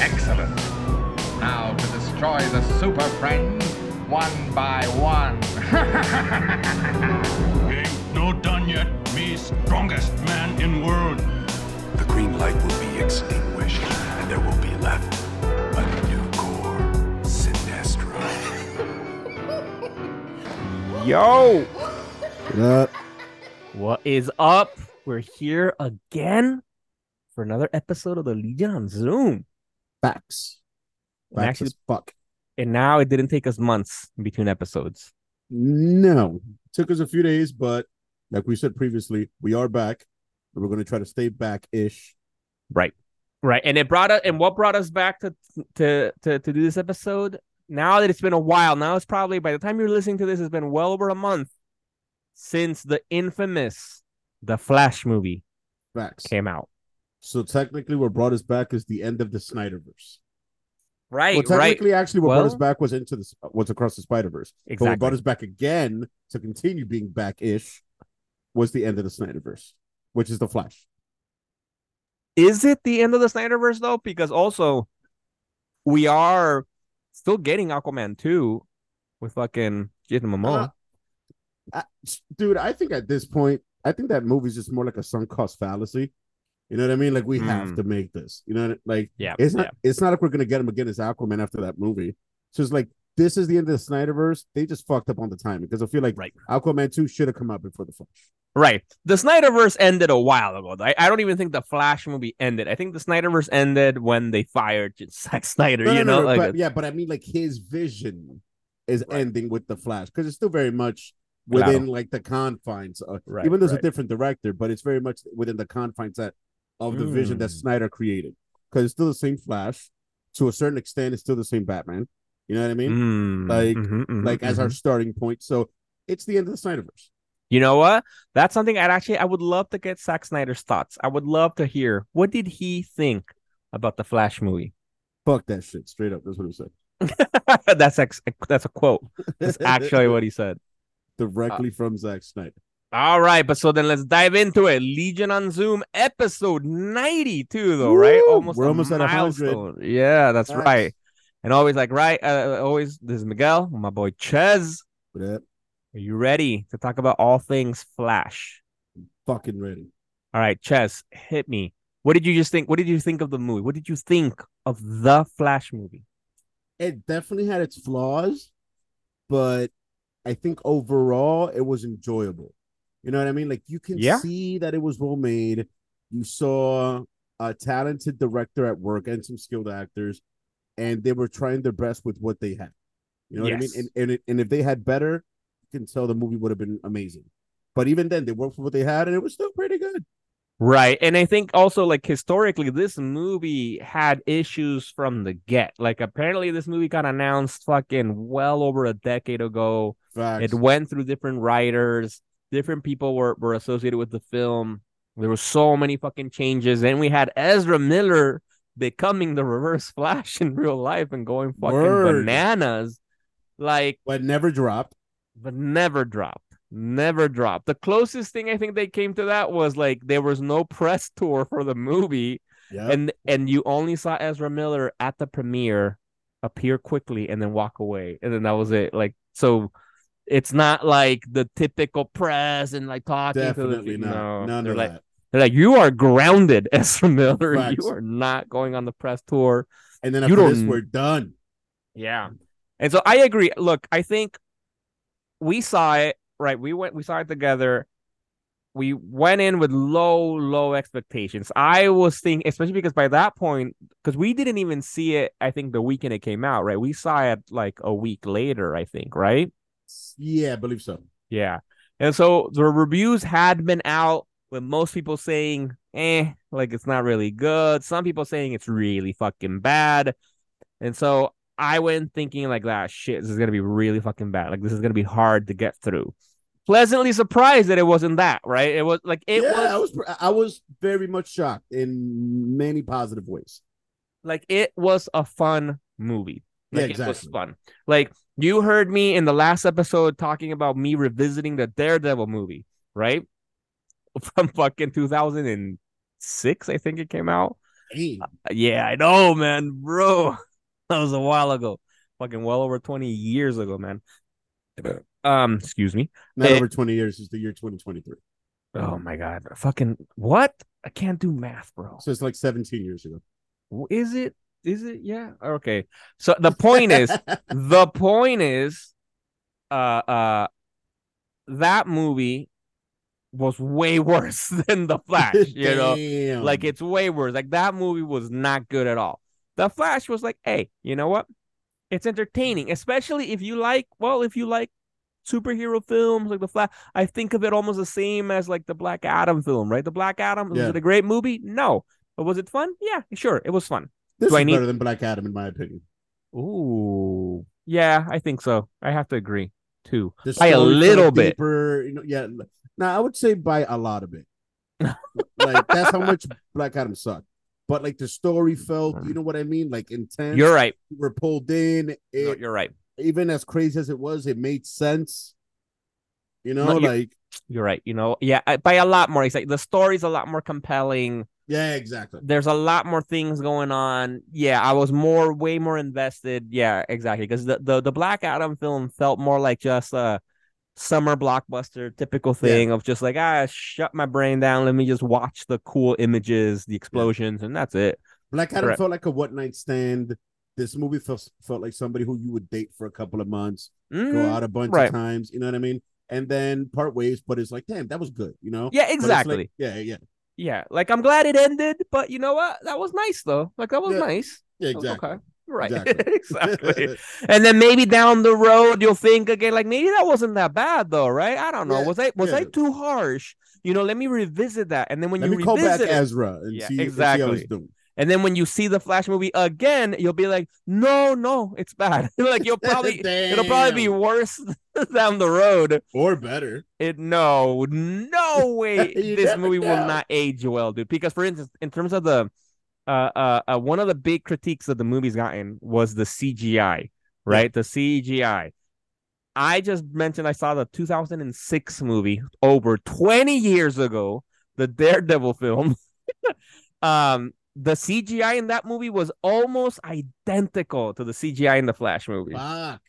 Excellent. Now to destroy the Super Friends one by one. Ain't no done yet. Me strongest man in world. The green light will be extinguished, and there will be left a new core, Sinestro. Yo, What up? what is up? We're here again for another episode of the Legion of Zoom. Facts. Facts actually- as fuck. And now it didn't take us months in between episodes. No. it Took us a few days, but like we said previously, we are back. We're gonna try to stay back ish. Right. Right. And it brought us and what brought us back to to to to do this episode? Now that it's been a while, now it's probably by the time you're listening to this, it's been well over a month since the infamous The Flash movie Facts. came out. So technically what brought us back is the end of the Snyderverse. Right, well, right. technically, actually, what brought us back was into the was across the Spider Verse. But what brought us back again to continue being back ish was the end of the Snyderverse, which is the Flash. Is it the end of the Snyderverse though? Because also we are still getting Aquaman 2 with fucking Jason Momoa. Uh, I- dude, I think at this point, I think that movie's just more like a sunk cost fallacy. You know what I mean? Like we have Mm. to make this. You know, like yeah. it's not. yeah. It's not like we're gonna get him again as Aquaman after that movie. So it's like this is the end of the Snyderverse. They just fucked up on the timing because I feel like Right. Aquaman two should have come out before the Flash. Right. The Snyderverse ended a while ago. I, I don't even think the Flash movie ended. I think the Snyderverse ended when they fired Zack Snyder, No, you no, know? no, like but yeah, but I mean, like his vision is Right. ending with the Flash because it's still very much within like the confines. Of, Right, even though it's a different director, but it's very much within the confines that of the vision that Mm. Snyder created because it's still the same Flash to a certain extent. It's still the same Batman. You know what I mean? Mm, like- mhm, mhm, like as our mhm. starting point. So it's the end of the Snyderverse. You know what? That's something I'd actually I would love to get Zack Snyder's thoughts. I would love to hear what did he think about the Flash movie. Fuck that shit. Straight up. That's what he said. that's ex- that's a quote. That's actually what he said. directly from Zack Snyder. All right, but so then let's dive into it. Legion of Zoom, episode 92, though, right? Almost We're almost at 100. milestone. Yeah, that's Nice. right. And always like, right, uh, always, this is Miguel, my boy Ches. But that Are you ready to talk about all things Flash? fucking ready. All right, Ches, hit me. What did you just think? What did you think of the movie? What did you think of the Flash movie? it definitely had its flaws, but I think overall it was enjoyable. You know what I mean? Like you can Yeah. see that it was well made. You saw a talented director at work and some skilled actors, and they were trying their best with what they had. You know what I mean? And and, it, and if they had better, you can tell the movie would have been amazing. But even then, they worked with what they had, and it was still pretty good. Right. And I think also like historically this movie had issues from the get. Like apparently this movie got announced fucking well over a decade ago. Facts. It went through different writers, different people were, were associated with the film. There were so many fucking changes. And we had Ezra Miller becoming the reverse flash in real life and going fucking Word. bananas. Like but never dropped. but never dropped. Never dropped. The closest thing I think they came to that was like there was no press tour for the movie, Yeah. and and you only saw Ezra Miller at the premiere appear quickly and then walk away, and then that was it. Like so, it's not like the typical press and like talking Definitely to the not. no. None they're of like that. they're like you are grounded, Ezra Miller. You are not going on the press tour. And then you after this, don't- we're done. Yeah. And so I agree. Look, I think we saw it, right? We went we saw it together. We went in with low, low expectations. I was thinking, especially because by that point, because we didn't even see it, I think the weekend it came out, right? We saw it like a week later, I think, right? Yeah, I believe so. Yeah. And so the reviews had been out with most people saying, eh, like it's not really good. Some people saying it's really fucking bad. And so I went thinking like that shit, this is gonna be really fucking bad. Like this is gonna be hard to get through. Pleasantly surprised that it wasn't that, right? It was like it yeah, was I was I was very much shocked in many positive ways. like it was a fun movie. Yeah, Like, It was exactly. fun. Like you heard me in the last episode talking about me revisiting the Daredevil movie, right? From fucking 2006, I think it came out. Damn. Yeah, I know, man, bro. That was a while ago. Fucking well over 20 years ago, man. Um, excuse me. Not Eh. over 20 years. It's the year 2023. Oh my god. Fucking what? I can't do math, bro. So it's like 17 years ago. Is it? Is it? Yeah. Okay. So the point is, the point is, uh, uh, that movie was way worse than the Flash. You know, like it's way worse. Like that movie was not good at all. The Flash was like, hey, you know what? It's entertaining, especially if you like. Well, if you like superhero films like the Flash, I think of it almost the same as like the Black Adam film, right? The Black Adam was it a great movie? No, but was it fun? Yeah, sure, it was fun. This do is need- better than Black Adam, in my opinion. Ooh, yeah, I think so. I have to agree too. By a little bit. deeper, You know, yeah. Now I would say by a lot of it. like that's how much Black Adam sucked. But like the story felt, you mm. know what I mean? Like intense. You're right. Were pulled in. It, No, you're right. even as crazy as it was, it made sense. You know, No, you- like You're right. You know, yeah, by a lot more. It's like the story's a lot more compelling. Yeah, exactly. there's a lot more things going on. Yeah, I was more, way more invested. Yeah, exactly. Because the, the the Black Adam film felt more like just a summer blockbuster, typical thing of just like ah, shut my brain down. Let me just watch the cool images, the explosions, and that's it. Black Adam Correct. felt like a one night stand. This movie felt felt like somebody who you would date for a couple of months, go Mhm. out a bunch right. of times. You know what I mean? And then part ways, but it's like, damn, that was good. You know? Yeah, exactly. like- yeah, yeah, yeah, like I'm glad it ended, but you know what? That was nice though. Like that was Yeah, nice. yeah, exactly. Okay. Right. Exactly. exactly. And then maybe down the road you'll think again, like maybe that wasn't that bad though, right? I don't know. Yeah, was I was I too harsh? You know, let me revisit that. And then when Let you me call back it, Ezra and Yeah, see, and see how exactly. he's doing. and then when you see the Flash movie again, you'll be like, no, no, it's bad. like you'll probably it'll probably be worse down the road. or better. It no, no way. This movie will not age well, dude. Because for instance, in terms of the uh, uh, uh one of the big critiques that the movie's gotten was the CGI, right? The CGI. I just mentioned I saw the 2006 movie over 20 years ago, the Daredevil film. um, the CGI in that movie was almost identical to the CGI in the Flash movie. Fuck.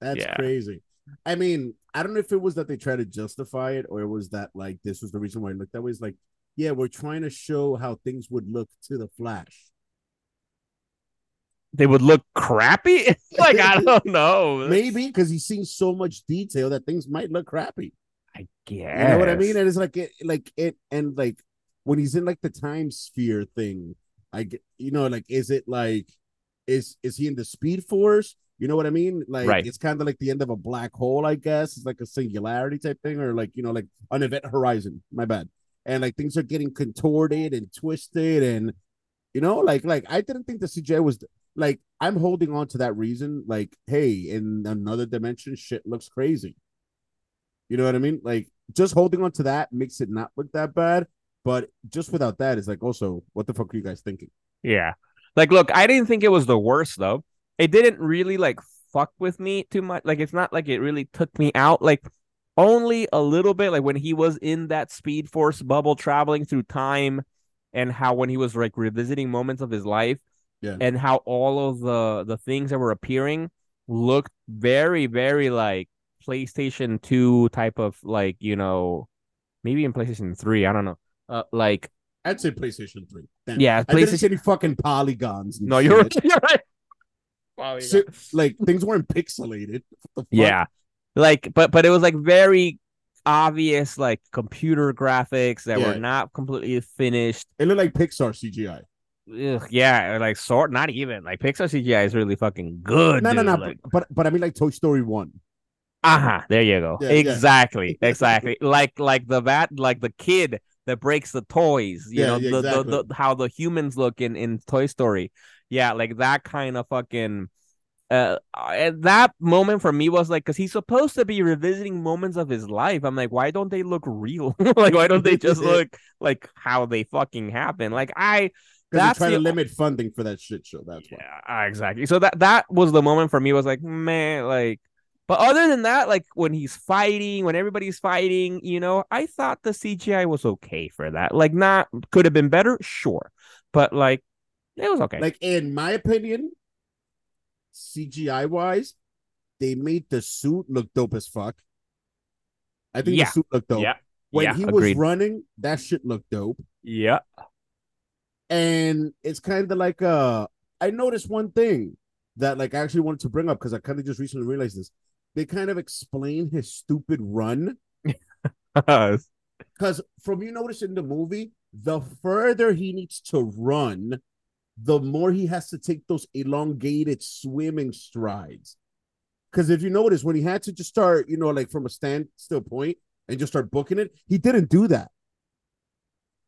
That's Yeah. crazy. I mean, I don't know if it was that they tried to justify it or it was that like this was the reason why it looked that way. It's like, yeah, we're trying to show how things would look to the Flash. They would look crappy. like I don't know. Maybe because he's seen so much detail that things might look crappy. I guess. You know what I mean? And it's like it, like it, and like when he's in like the time sphere thing, I get, you know, like is it like, is is he in the Speed Force? You know what I mean? Like Right. it's kind of like the end of a black hole, I guess. It's like a singularity type thing, or like you know, like an event horizon. My bad. And like things are getting contorted and twisted, and you know, like like I didn't think the CGI was like I'm holding on to that reason. Like, hey, in another dimension, shit looks crazy. You know what I mean? Like just holding on to that makes it not look that bad. But just without that, it's like also, what the fuck are you guys thinking? Yeah. Like, look, I didn't think it was the worst though. It didn't really like fuck with me too much. Like, it's not like it really took me out. Like, only a little bit. Like when he was in that Speed Force bubble, traveling through time, and how when he was like revisiting moments of his life, Yeah. and how all of the the things that were appearing looked very, very like PlayStation Two type of like you know, maybe in PlayStation Three. I don't know. Uh, like I'd say PlayStation 3. Damn. yeah, I didn't PlayStation. see any fucking polygons. No, you're shit. you're right. Wow, So, like things weren't pixelated. What the fuck? Yeah. Like but but it was like very obvious like computer graphics that Yeah. were not completely finished. It looked like Pixar CGI. Ugh, yeah, like sort not even like Pixar CGI is really fucking good. No, no, dude. no. Like, But, but I mean like Toy Story 1. uh-huh, there you go. Yeah, yeah. exactly, exactly. like like the that like the kid that breaks the toys, you Yeah, know, yeah, the, exactly. the, the how the humans look in in Toy Story. Yeah, like that kind of fucking uh and that moment for me was like because he's supposed to be revisiting moments of his life i'm like why don't they look real like why don't they just look like how they fucking happen like i That's trying to limit funding for that shit show. That's why. yeah ah, exactly so that that was the moment for me was like man like but other than that like when he's fighting when everybody's fighting you know i thought the cgi was okay for that like not could have been better sure but like It was okay. Like in my opinion, CGI wise, they made the suit look dope as fuck. I think Yeah. the suit looked dope. yeah. When yeah, he agreed. was running, that shit looked dope. yeah. And it's kind of like uh I noticed one thing that like I actually wanted to bring up because I kind of just recently realized this. They kind of explain his stupid run because from you notice in the movie, the further he needs to run, the more he has to take those elongated swimming strides. Because if you notice, when he had to just start, you know, like from a standstill point and just start booking it, he didn't do that.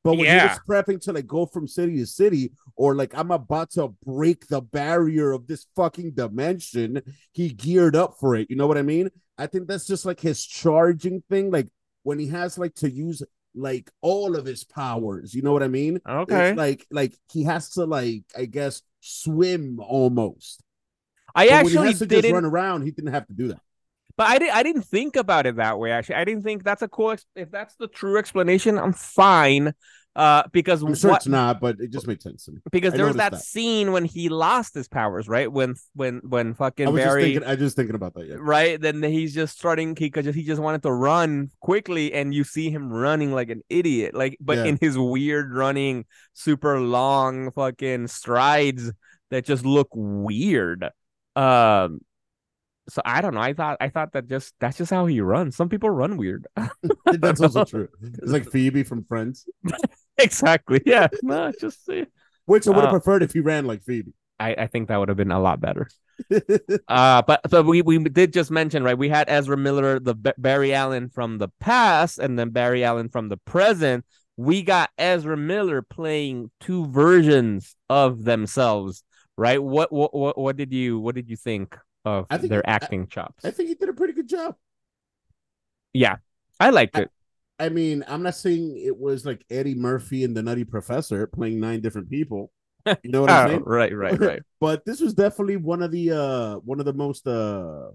But when he Yeah. was prepping to like go from city to city, or like I'm about to break the barrier of this fucking dimension, he geared up for it. You know what I mean? I think that's just like his charging thing. Like when he has like to use like all of his powers. You know what I mean? Okay. It's like like he has to like I guess swim almost. I But actually didn't run around, he didn't have to do that. But I didn't. I didn't think about it that way. Actually, I didn't think that's a cool. Ex- if that's the true explanation, I'm fine. Uh, because I'm sure what, it's not, but it just makes sense to me. because I there was that, that. scene when he lost his powers, right? When when when fucking I was just thinking. I was just thinking about that. Yeah. right? Then he's just starting. He just he just wanted to run quickly, and you see him running like an idiot, like but Yeah. in his weird running, super long fucking strides that just look weird. Um. So I don't know. I thought I thought that just that's just how he runs. Some people run weird. That's also true. It's like Phoebe from Friends, exactly. Yeah. No, just uh, which I would have Uh, preferred if he ran like Phoebe. I, I think that would have been a lot better. Uh, but but we we did just mention right. We had Ezra Miller, the B- Barry Allen from the past, and then Barry Allen from the present. We got Ezra Miller playing two versions of themselves. Right. What what what, what did you what did you think of I think- their I- acting chops? I think he did a pretty good job. yeah, I liked I- it. I mean, I'm not saying it was like Eddie Murphy and the Nutty Professor playing nine different people. You know what I'm Oh, saying? right, right, right. but this was definitely one of the uh one of the most uh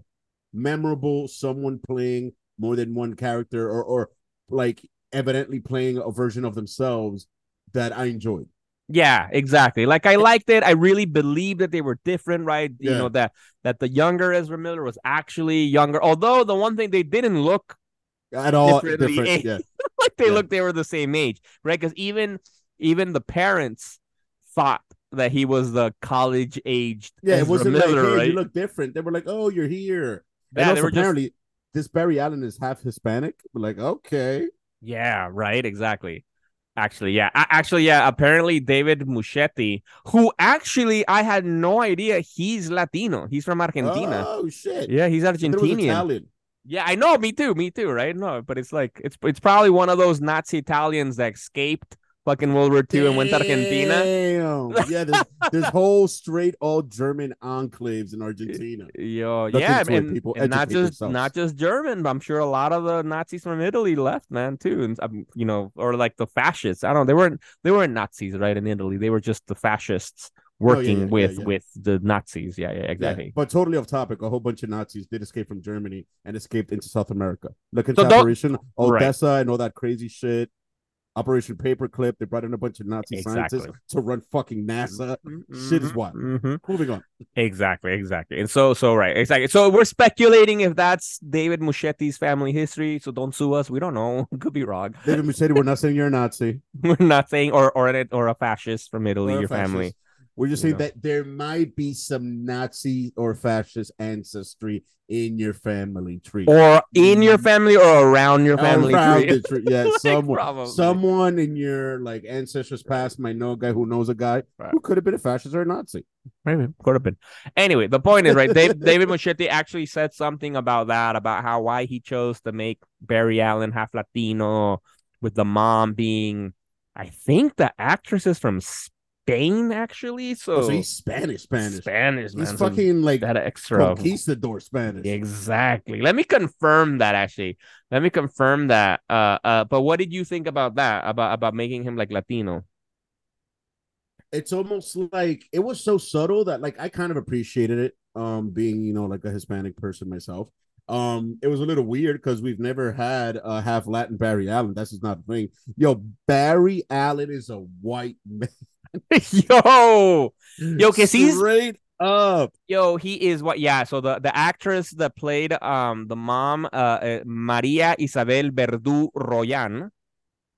memorable someone playing more than one character or or like evidently playing a version of themselves that I enjoyed. Yeah, exactly. Like I liked it. I really believed that they were different, right? You Yeah. know that that the younger Ezra Miller was actually younger. Although the one thing they didn't look At all different. Yeah. like they Yeah. looked they were the same age, right? Because even even the parents thought that he was the college aged Yeah, it wasn't Miller, like, hey, right? you look different. They were like, oh, you're here. Yeah, and they also were just- apparently this Barry Allen is half Hispanic. We're like, okay. Yeah, right. Exactly. Actually, yeah. Actually, yeah. Apparently, David Muschietti, who actually I had no idea he's Latino. He's from Argentina. Oh shit. yeah, he's I thought it was Argentinian. Yeah, I know. Me too. Me too. Right? No, but it's like it's it's probably one of those Nazi Italians that escaped fucking World War II and went to Argentina. Damn. Yeah, there's, there's whole straight all German enclaves in Argentina. Yo, Look yeah, and, people. and not just yourselves. not just German, but I'm sure a lot of the Nazis from Italy left, man, too, and um, you know, or like the fascists. I don't. know. They weren't they weren't Nazis, right? In Italy, they were just the fascists Oh, yeah, working yeah, yeah, with yeah. with the Nazis. Yeah, yeah, exactly. but totally off topic. A whole bunch of Nazis did escape from Germany and escaped into South America. Look into So Operation Right. Odessa and all that crazy shit. Operation Paperclip. They brought in a bunch of Nazi scientists to run fucking NASA. Shit is wild. hmm Moving on. Exactly, exactly. And so, so right, exactly. So we're speculating if that's David Muschietti's family history. So don't sue us. We don't know. Could be wrong. David Muschietti, we're not saying you're a Nazi. We're not saying or or an, or a fascist from Italy. or Your family. Fascist. We're just saying know. that there might be some Nazi or fascist ancestry in your family tree. or in your mm-hmm. family or around your family Around tree. tree. Yeah, Like, someone, probably. someone in your like ancestors past might know a guy who knows a guy Right. who could have been a fascist or a Nazi. Maybe could have been. Anyway, the point is right. Dave, David Muschietti actually said something about that, about how why he chose to make Barry Allen half Latino, with the mom being, I think the actresses from Spain actually. So, Oh, so he's Spanish, Spanish. Spanish, man. He's so fucking like that extra. conquistador Spanish. Exactly. Let me confirm that actually. Let me confirm that. Uh, uh. But what did you think about that? About about making him like Latino? It's almost like it was so subtle that like I kind of appreciated it. Um, being you know like a Hispanic person myself. Um, it was a little weird because we've never had a half Latin Barry Allen. That's just not a thing. Yo, Barry Allen is a white man. yo, Yo, que he's- straight up. yo, he is what? Yeah. So the the actress that played um the mom, uh, uh Maria Isabel Verdú Rollán,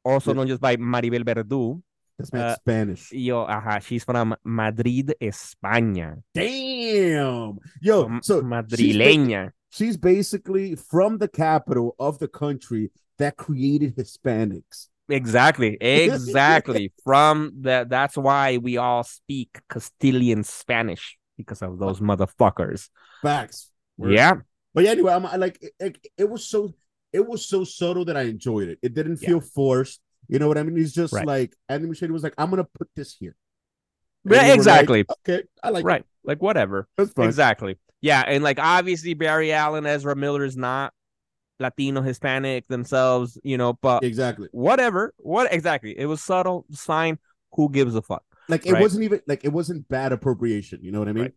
also Yeah. known just by Maribel Verdú. That's Uh, Spanish. Yo, aha, she's from Madrid, España. Damn. Yo, so she's, ba- madrileña. she's basically from the capital of the country that created Hispanics. Exactly, exactly. From that, that's why we all speak Castilian Spanish because of those motherfuckers. Facts. Word. Yeah, But yeah, anyway, I'm I like it, it, it was so it was so subtle that I enjoyed it. It didn't Yeah. feel forced. You know what I mean? He's just Right. like Anthony Muschietti was like, I'm gonna put this here. Yeah, were like, exactly. okay, I like right. it. Like whatever. Exactly. Yeah, and like obviously Barry Allen, Ezra Miller is not Latino, Hispanic themselves, you know, but Exactly. whatever. What exactly? It was subtle, sign. Who gives a fuck? Like it Right. wasn't even like it wasn't bad appropriation. You know what I mean? Right.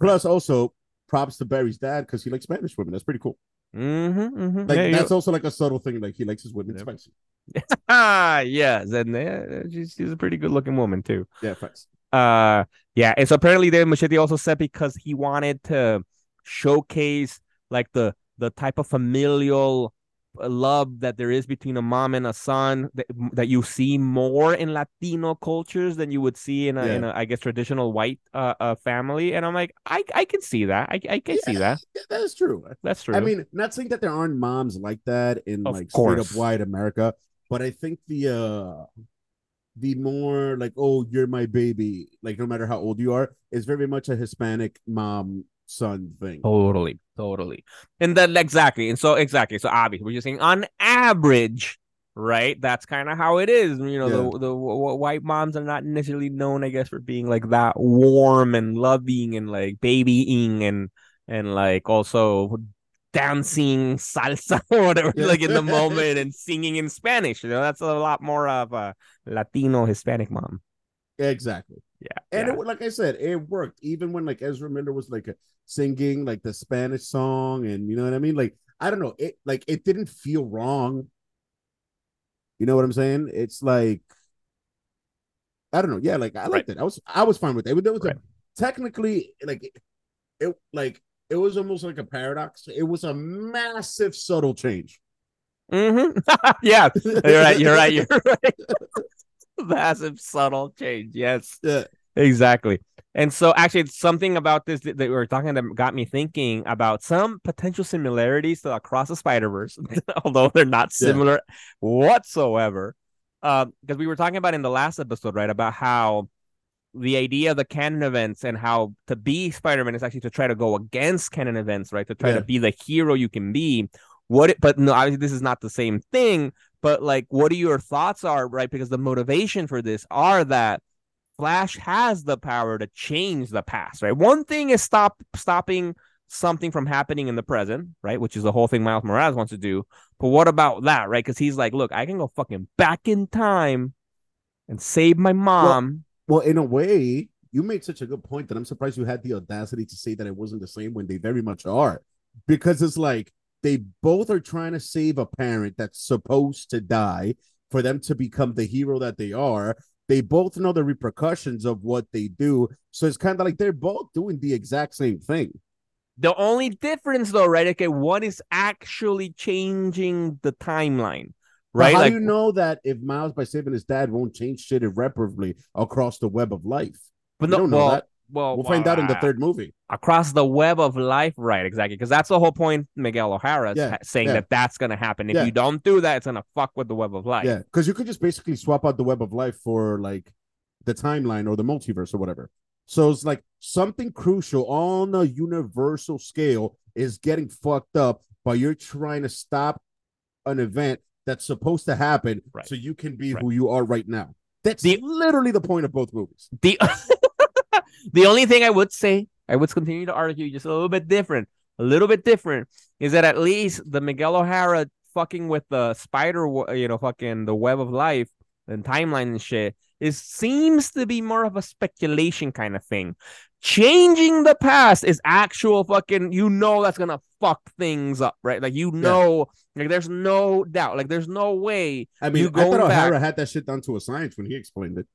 Plus, also props to Barry's dad because he likes Spanish women. That's pretty cool. Mm-hmm. mm-hmm. Like yeah, that's also like a subtle thing. Like he likes his women Yep. spicy. ah, yes, and uh, she's, she's a pretty good looking woman too. Yeah, facts. Uh, yeah, and so apparently, David Machete also said because he wanted to showcase like the the type of familial uh, love that there is between a mom and a son that, that you see more in Latino cultures than you would see in a, in a I guess traditional white uh, uh family. And I'm like, I I can see that. I I can see that. Yeah, that is true. That's true. I mean, not saying that there aren't moms like that in Of like straight up course. white America, but I think the uh the more like, oh, you're my baby, like no matter how old you are, is very much a Hispanic mom son thing. Totally, totally. And then exactly. And so exactly. So obviously we're just saying on average, right? That's kind of how it is. You know, the the w- w- white moms are not necessarily known, I guess, for being like that warm and loving and like babying and and like also dancing salsa or whatever, Yeah. like in the moment and singing in Spanish. You know, that's a lot more of a Latino Hispanic mom. Exactly. Yeah. And yeah. it, like I said, it worked. Even when like Ezra Miller was like singing like the Spanish song, and you know what I mean. Like I don't know, it like it didn't feel wrong. You know what I'm saying? It's like I don't know. Yeah, like I liked it. I was I was fine with it. But It was Right. a, technically like it, it like it was almost like a paradox. It was a massive subtle change. Mm-hmm. yeah, you're right. You're right. You're right. Massive subtle change. Yes, Yeah. exactly. And so, actually, it's something about this that, that we were talking that got me thinking about some potential similarities to Across the Spider Verse, although they're not Yeah. similar whatsoever. Um, because we were talking about in the last episode, right, about how the idea of the canon events and how to be Spider-Man is actually to try to go against canon events, right? To try Yeah. to be the hero you can be. What it, but no, obviously this is not the same thing. But like, what are your thoughts are, right? Because the motivation for this are that Flash has the power to change the past, right? One thing is stop stopping something from happening in the present, right? Which is the whole thing Miles Morales wants to do. But what about that, right? Because he's like, look, I can go fucking back in time and save my mom. Well, in a way, you made such a good point that I'm surprised you had the audacity to say that it wasn't the same when they very much are. Because it's like they both are trying to save a parent that's supposed to die for them to become the hero that they are. They both know the repercussions of what they do. So it's kind of like they're both doing the exact same thing. The only difference, though, right? Okay, one is actually changing the timeline, But right? how like, do you know that if Miles by saving his dad won't change shit irreparably across the web of life? but we no, don't know well, that. Well, We'll find out in the uh, third movie. across the web of life, right? Exactly, because that's the whole point. Miguel O'Hara is Yeah, ha- saying yeah. that that's gonna happen. If Yeah. you don't do that, it's gonna fuck with the web of life. Yeah, because you could just basically swap out the web of life for like the timeline or the multiverse or whatever. So it's like something crucial on a universal scale is getting fucked up, but you're trying to stop an event that's supposed to happen Right. so you can be Right. who you are right now. That's The- literally the point of both movies. The the only thing I would say, I would continue to argue just a little bit different, a little bit different, is that at least the Miguel O'Hara fucking with the spider, you know, fucking the web of life and timeline and shit, is seems to be more of a speculation kind of thing. Changing the past is actual fucking, you know, that's gonna fuck things up, right? Like you know, like there's no doubt, like there's no way I mean, You I thought O'Hara back- had that shit down to a science when he explained it.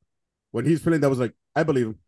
when he's feeling that was like, I believe him.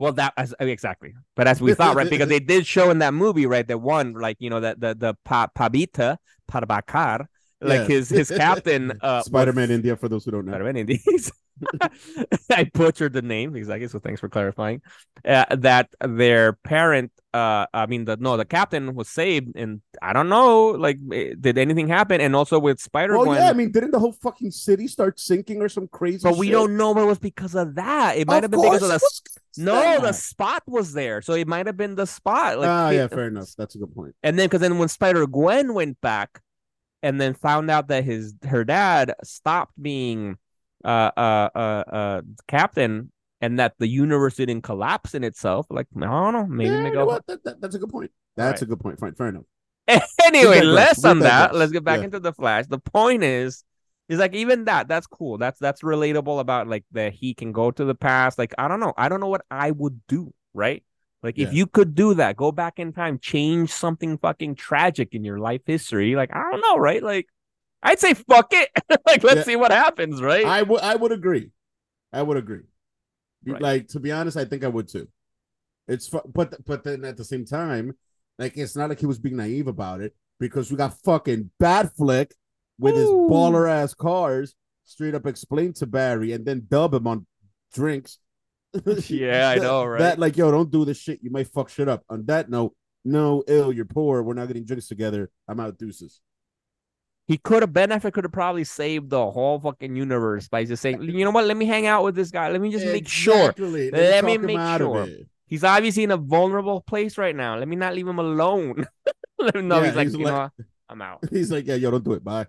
Well, that as exactly, but as we thought, right? Because they did show in that movie, right? That one, like you know, that the the pa, Pabita Parbakar, like Yeah. his his captain, uh, Spider Man India for those who don't know. Spider-Man Indies. I butchered the name exactly, so thanks for clarifying. Uh, that their parent, uh, I mean, the no, the captain was saved, and I don't know, like, eh, did anything happen? And also with Spider Gwen, yeah, I mean, didn't the whole fucking city start sinking or some crazy? but we shit? don't know if it was because of that. It might Of have been because of the no, the spot was there, so it might have been the spot. Like, ah, it- yeah, fair enough. That's a good point. and then because then when Spider Gwen went back, and then found out that his her dad stopped being uh uh uh uh captain, and that the universe didn't collapse in itself. Like I don't know, maybe yeah, they you go. know? That, that- that's a good point. That's Right. a good point. Fine, fair enough. anyway, less on that. Let's get back Yeah. into the Flash. The point is, is like even that. That's cool. That's that's relatable about like that he can go to the past. Like I don't know. I don't know what I would do. Right. Like if you could do that, go back in time, change something fucking tragic in your life history. Like I don't know. Right. Like I'd say fuck it. like let's Yeah. see what happens. Right. I would I would agree. I would agree. Right. Like to be honest, I think I would too. It's fu- but but then at the same time, like it's not like he was being naive about it because we got fucking Batfleck with his baller ass cars straight up explain to Barry and then dub him on drinks. Yeah, I know, right? That like yo, don't do this shit. You might fuck shit up. On that note, no, ill, you're poor. We're not getting drinks together. I'm out deuces. He could have Ben Affleck could have probably saved the whole fucking universe by just saying, you know what? Let me hang out with this guy. Let me just make sure. Exactly. Let me make sure. He's obviously in a vulnerable place right now. Let me not leave him alone. Let him know Yeah, he's like, he's you like- know, what? I'm out. He's like, yeah, yo, don't do it. Bye.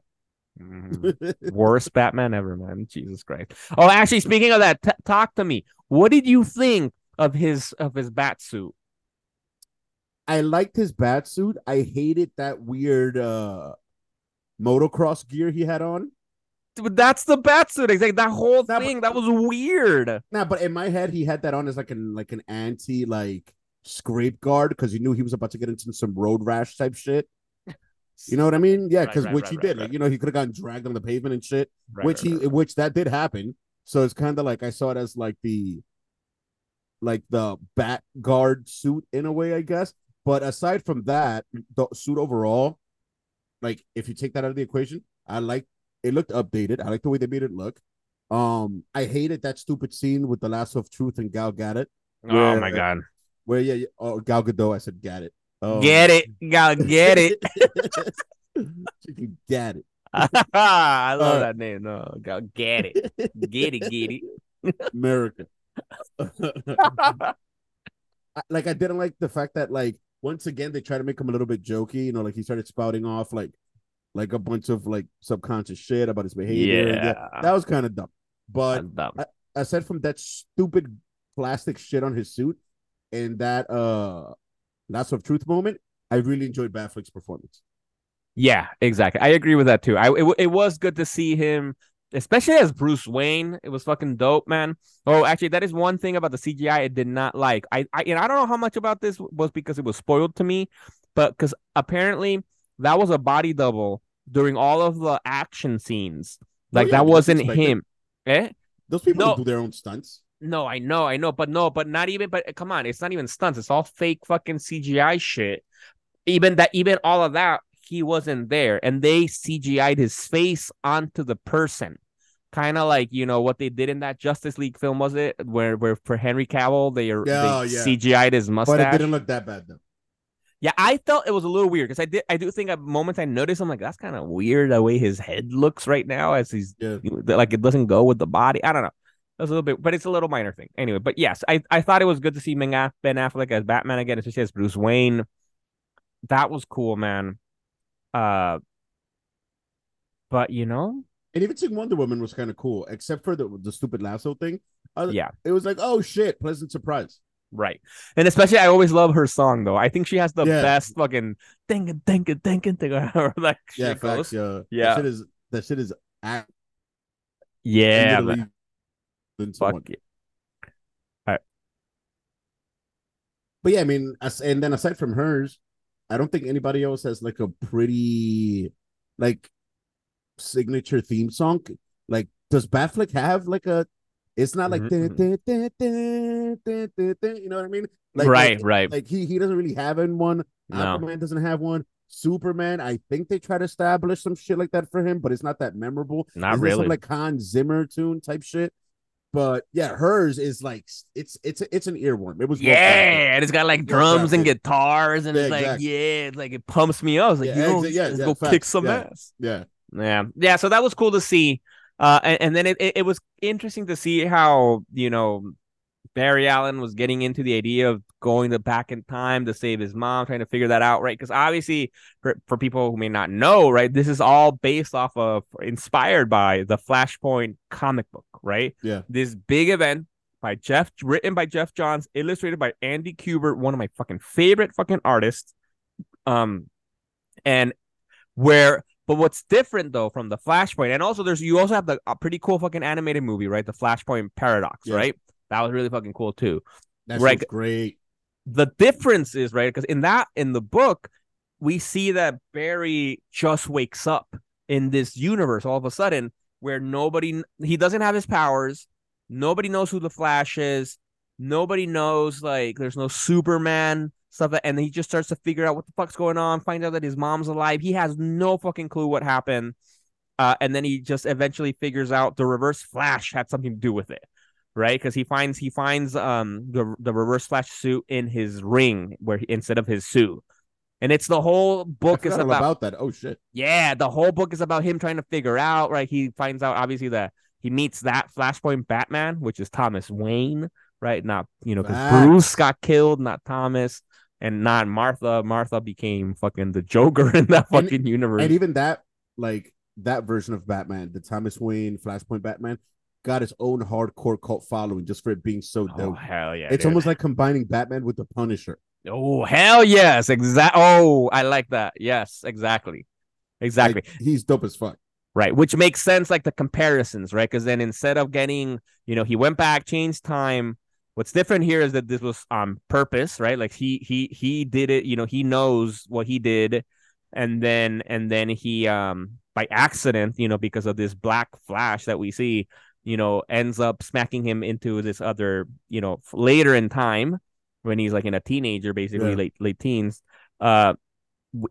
Mhm. Worst Batman ever, man. Jesus Christ. Oh, actually, speaking of that, t- talk to me. What did you think of his of his bat suit? I liked his bat suit. I hated that weird uh motocross gear he had on. Dude, That's the bat suit. Exactly. That whole Nah, but- thing. That was weird. Nah, but in my head, he had that on as like an like an anti like scrape guard because he knew he was about to get into some road rash type shit. You know what I mean? Yeah, because right, which right, he did. right. Like, you know, he could have gotten dragged on the pavement and shit. Right, which right, he right. which that did happen. So it's kind of like I saw it as like the like the bat guard suit in a way, I guess. But aside from that, the suit overall, like if you take that out of the equation, I like it looked updated. I like the way they made it look. Um, I hated that stupid scene with the lasso of truth and Gal Gadot, Oh my Yeah. god. where yeah, yeah oh Gal Gadot, I said Gadot. Um, Get it. Gotta get it. she can get it. I love Uh, that name. No, go get it. Get it, get it. America. Like I didn't like the fact that like once again they try to make him a little bit jokey, you know, like he started spouting off like like a bunch of like subconscious shit about his behavior. Yeah. that was kind of dumb. But dumb. aside from that stupid plastic shit on his suit and that uh lasso of truth moment, I really enjoyed Batfleck's performance. Yeah, exactly. I agree with that too. I it, it was good to see him, especially as Bruce Wayne. It was fucking dope, man. Oh, actually, that is one thing about the CGI I did not like. I I and I don't know how much about this was because it was spoiled to me, but because apparently that was a body double during all of the action scenes. Like Oh, yeah, that wasn't him. Eh? Those people No. do their own stunts. No, I know, I know, but no, but not even. But come on, it's not even stunts. It's all fake fucking CGI shit. Even that, even all of that, he wasn't there, and they CGI'd his face onto the person, kind of like you know what they did in that Justice League film, was it? Where where for Henry Cavill they, are Yeah, oh, they yeah. CGI'd his mustache, But it didn't look that bad though. Yeah, I felt it was a little weird because I did. I do think at moments I noticed I'm like that's kind of weird the way his head looks right now as he's Yeah. like it doesn't go with the body. I don't know. That's a little bit, but it's a little minor thing. Anyway, but yes, I, I thought it was good to see Ben Affleck as Batman again, especially as Bruce Wayne. That was cool, man. Uh, but you know, And even seeing Wonder Woman was kind of cool, except for the the stupid lasso thing. Other- Yeah. it was like, oh shit, pleasant surprise. right, and especially I always love her song though. I think she has the Yeah. best fucking thinking, thinking, thinking, thinking. However that Yeah, shit goes. facts. Yeah, Yeah. That shit is that shit is act. Yeah, fuck it. But yeah, I mean, as, and then aside from hers, I don't think anybody else has like a pretty like signature theme song. Like, does Batfleck have like a It's not like Mhm, dun, dun, you know what I mean? Like, right, like, right. like he he doesn't really have one. No. Aquaman doesn't have one. Superman, I think they try to establish some shit like that for him, but it's not that memorable. Not Is there some, really. like Hans Zimmer tune type shit. But yeah, hers is like it's it's it's an earworm. It was. Yeah, and it's got like drums and guitars, and Yeah, it's like, exactly. yeah, it's like it pumps me up. It's like, Yeah, you know, exa- yeah, yeah, go kick some ass. Yeah, Yeah, yeah. So that was cool to see. Uh, and, and then it, it, it was interesting to see how you know Barry Allen was getting into the idea of going to back in time to save his mom, trying to figure that out, right? Because obviously, for, for people who may not know, right, this is all based off of inspired by the Flashpoint comic book, right? Yeah. This big event by Jeff, written by Geoff Johns, illustrated by Andy Kubert, one of my fucking favorite fucking artists. Um, and where but what's different though from the Flashpoint, and also there's you also have the a pretty cool fucking animated movie, right? The Flashpoint Paradox, Yeah. right? That was really fucking cool too. that's Right. great. The difference is right because in that in the book, we see that Barry just wakes up in this universe all of a sudden where nobody he doesn't have his powers, nobody knows who the Flash is, nobody knows like there's no Superman stuff, and he just starts to figure out what the fuck's going on, find out that his mom's alive. He has no fucking clue what happened, uh, and then he just eventually figures out the Reverse Flash had something to do with it, right? Because he finds he finds um the the Reverse Flash suit in his ring where he, instead of his suit. And it's the whole book is about about that. Oh shit. yeah, the whole book is about him trying to figure out, right? He finds out obviously that he meets that Flashpoint Batman, which is Thomas Wayne, right? Not, you know, because Bruce got killed, not Thomas, and not Martha. Martha became fucking the Joker in that And- fucking universe. And even that, like that version of Batman, the Thomas Wayne Flashpoint Batman, got its own hardcore cult following just for it being so oh, dope. hell yeah. it's dude. almost like combining Batman with the Punisher. Oh, hell yes. Exact. Oh, I like that. Yes, exactly. Exactly. Like, he's dope as fuck. Right, which makes sense, like the comparisons, right? Because then instead of getting, you know, he went back, changed time. What's different here is that this was on purpose, right? Like he he he did it, you know, he knows what he did, and then and then he um by accident, you know, because of this black flash that we see, you know, ends up smacking him into this other, you know, later in time when he's like in a teenager, basically Yeah. late late teens. Uh,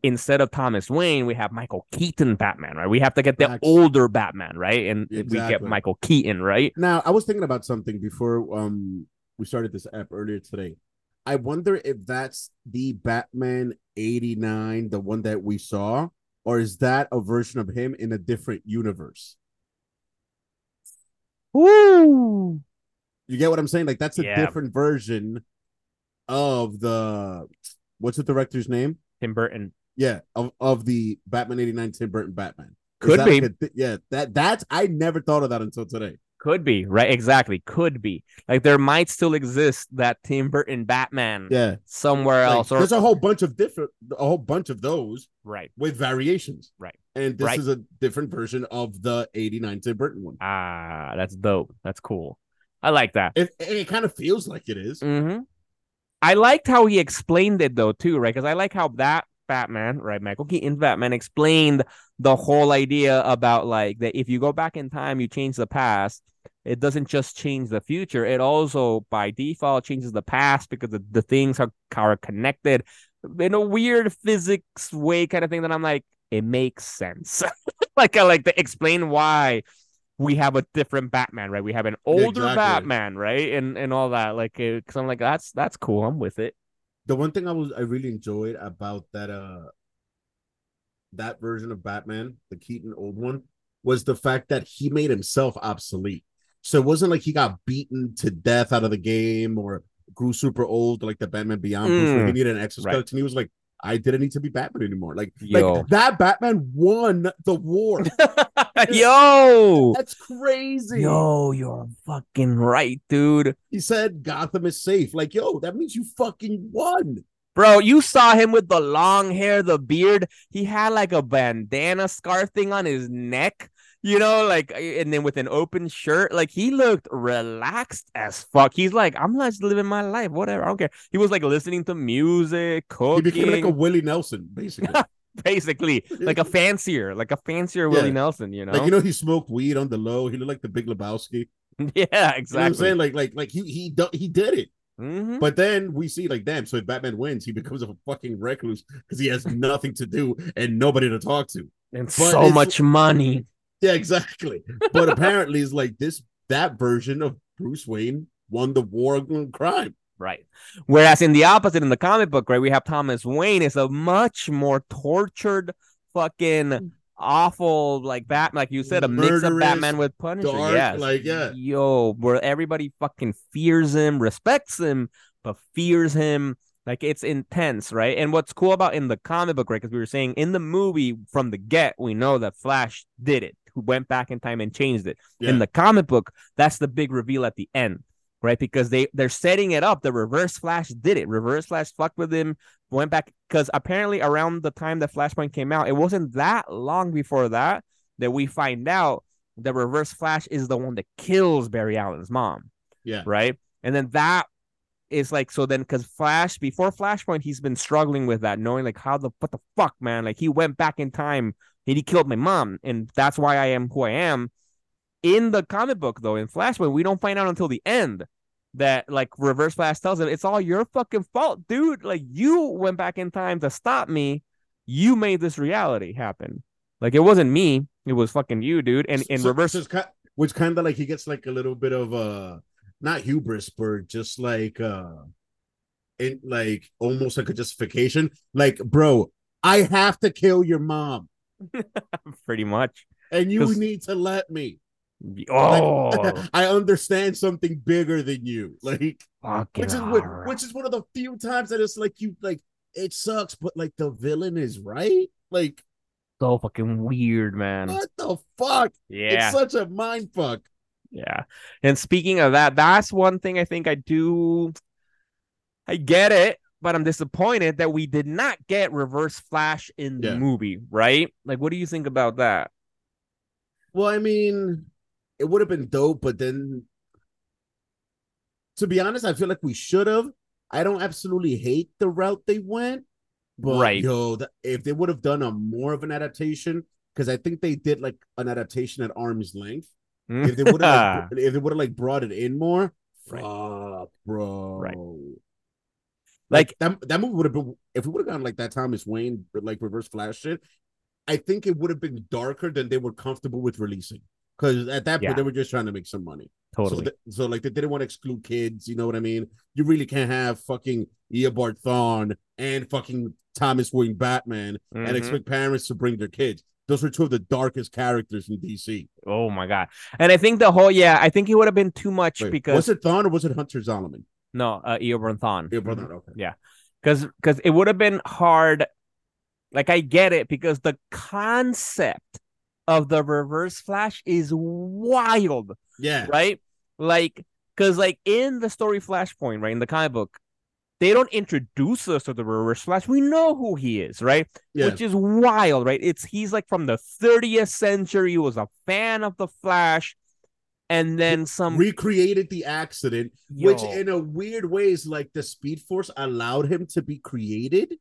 instead of Thomas Wayne, we have Michael Keaton Batman, right? We have to get the older Batman, right? And we get Michael Keaton, right? Now, I was thinking about something before um we started this app earlier today. I wonder if that's the Batman 89, the one that we saw, or is that a version of him in a different universe? Woo! You get what I'm saying? Like that's a Yeah. different version of the what's the director's name? Tim Burton. Yeah, of, of the Batman 89 Tim Burton Batman. Could be. like yeah, that that's I never thought of that until today. Could be, right? Exactly. Could be. Like there might still exist that Tim Burton Batman Yeah. somewhere Like, else. Or there's a whole bunch of different a whole bunch of those right. with variations. Right. And this Right. is a different version of the 89 Tim Burton one. Ah, that's dope. That's cool. I like that. It, it kind of feels like it is. Mm-hmm. I liked how he explained it though too, right? Because I like how that Batman, right, Michael Keaton's Batman explained the whole idea about like that if you go back in time, you change the past. It doesn't just change the future; it also, by default, changes the past because the, the things are are connected in a weird physics way, kind of thing. That I'm like, it makes sense. like I like to explain why we have a different Batman, right? We have an older Exactly. Batman, right, and and all that. Like, because I'm like, that's that's cool. I'm with it. The one thing I was I really enjoyed about that uh that version of Batman, the Keaton old one, was the fact that he made himself obsolete. So it wasn't like he got beaten to death out of the game or grew super old like the Batman Beyond where he Mm. needed an exoskeleton. He was like, I didn't need to be Batman anymore. Like, Yo. like that Batman won the war. Yo, That's crazy. yo, you're fucking right, dude. He said Gotham is safe. Like, yo, that means you fucking won. Bro, you saw him with the long hair, the beard. He had like a bandana scarf thing on his neck, you know, like, and then with an open shirt. Like, he looked relaxed as fuck. He's like, I'm just living my life, whatever. I don't care. He was like listening to music, He cooking, became like a Willie Nelson, basically. basically, like a fancier, like a fancier Yeah. Willie Nelson, you know? Like you know, he smoked weed on the low. He looked like the Big Lebowski. yeah, You know I'm saying? Like, like, like he he he did it. Mhm. But then we see, like, damn. So if Batman wins, he becomes a fucking recluse because he has nothing to do and nobody to talk to. And but so much money. Yeah, exactly. But apparently, it's like this that version of Bruce Wayne won the war on crime. Right. Whereas in the opposite, in the comic book, right, we have Thomas Wayne is a much more tortured, fucking mm. awful, like Bat, like you said, a mix of Batman with Punisher. dark, yes. like, yeah. Yo, where everybody fucking fears him, respects him, but fears him. Like it's intense, right? And what's cool about in the comic book, right? Because we were saying in the movie from the get, we know that Flash did it, who went back in time and changed it. Yeah. In the comic book, that's the big reveal at the end, right? Because they they're setting it up. The Reverse Flash did it. Reverse Flash fucked with him, went back because apparently around the time that Flashpoint came out, it wasn't that long before that that we find out the Reverse Flash is the one that kills Barry Allen's mom, Yeah. right? And then that is like so then because Flash before Flashpoint, he's been struggling with that, knowing like how the what the fuck, man, like he went back in time and he killed my mom, and that's why I am who I am. In the comic book, though, in Flashpoint, we don't find out until the end that like Reverse Flash tells him it's all your fucking fault, dude. Like you went back in time to stop me. You made this reality happen. Like it wasn't me, it was fucking you, dude. And in So- reverse, so it's ki- which kind of like he gets like a little bit of uh not hubris, but just like uh in like almost like a justification. Like, bro, I have to kill your mom, pretty much. and you need to let me. Oh, I understand something bigger than you. Like, fucking which is horror. which is one of the few times that it's like you like it sucks, but like the villain is right. Like, so fucking weird, man. what the fuck? Yeah, It's such a mind fuck. Yeah. And speaking of that, that's one thing I think I do. I get it, but I'm disappointed that we did not get Reverse Flash in the Yeah. movie, right? Like, what do you think about that? Well, I mean, it would have been dope, but then to be honest, I feel like we should have. I don't absolutely hate the route they went, but Right. yo, th- if they would have done a more of an adaptation, because I think they did like an adaptation at arm's length. If they would have, like, if they would have like brought it in more, Right. fuck, bro, Right. Like that, that movie would have been if we would have gone like that Thomas Wayne, like Reverse Flash shit. I think it would have been darker than they were comfortable with releasing. Because at that point Yeah. they were just trying to make some money. totally. So, th- so like they didn't want to exclude kids. You know what I mean? You really can't have fucking Eobard Thawne and fucking Thomas Wayne Batman and Mhm. expect parents to bring their kids. Those are two of the darkest characters in DC. Oh my god! And I think the whole yeah, I think it would have been too much Wait, because was it Thawne or was it Hunter Zolomon? no, uh, Eobard Thawne. Eobard Thawne, okay. Yeah. because because it would have been hard. Like I get it because the concept of the Reverse Flash is wild. Yeah. right? Like, because like in the story Flashpoint, right in the comic book, they don't introduce us to the Reverse Flash. We know who he is, right? Yeah. Which is wild, right? It's he's like from the 30th century. He was a fan of the Flash, and then some. recreated the accident, which in a weird way is like the Speed Force allowed him to be created.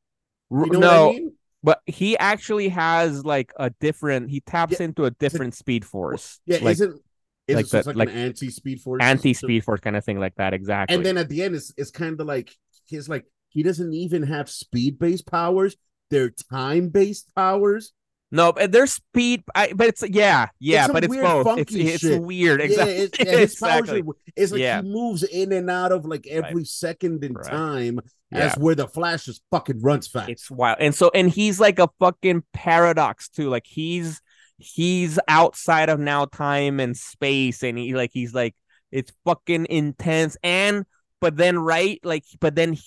You know no, what I mean? But he actually has like a different. He taps Yeah, into a different Speed Force, Yeah, like isn't is like it just the- like, like an anti-speed force? anti-Speed Force kind of thing, like that. Exactly. And then at the end, it's it's kind of like he's like he doesn't even have speed-based powers; they're time-based powers. No, but there's speed, I, but it's yeah, yeah, some but it's weird, both. It's it's weird, exactly. Yeah, it's, yeah, his powers exactly. it's like Yeah. he moves in and out of like every second in Right. time, Yeah. where the Flash just fucking runs fast. It's wild, and so and he's like a fucking paradox too. Like he's he's outside of now time and space, and he like he's like it's fucking intense. And but then right, like but then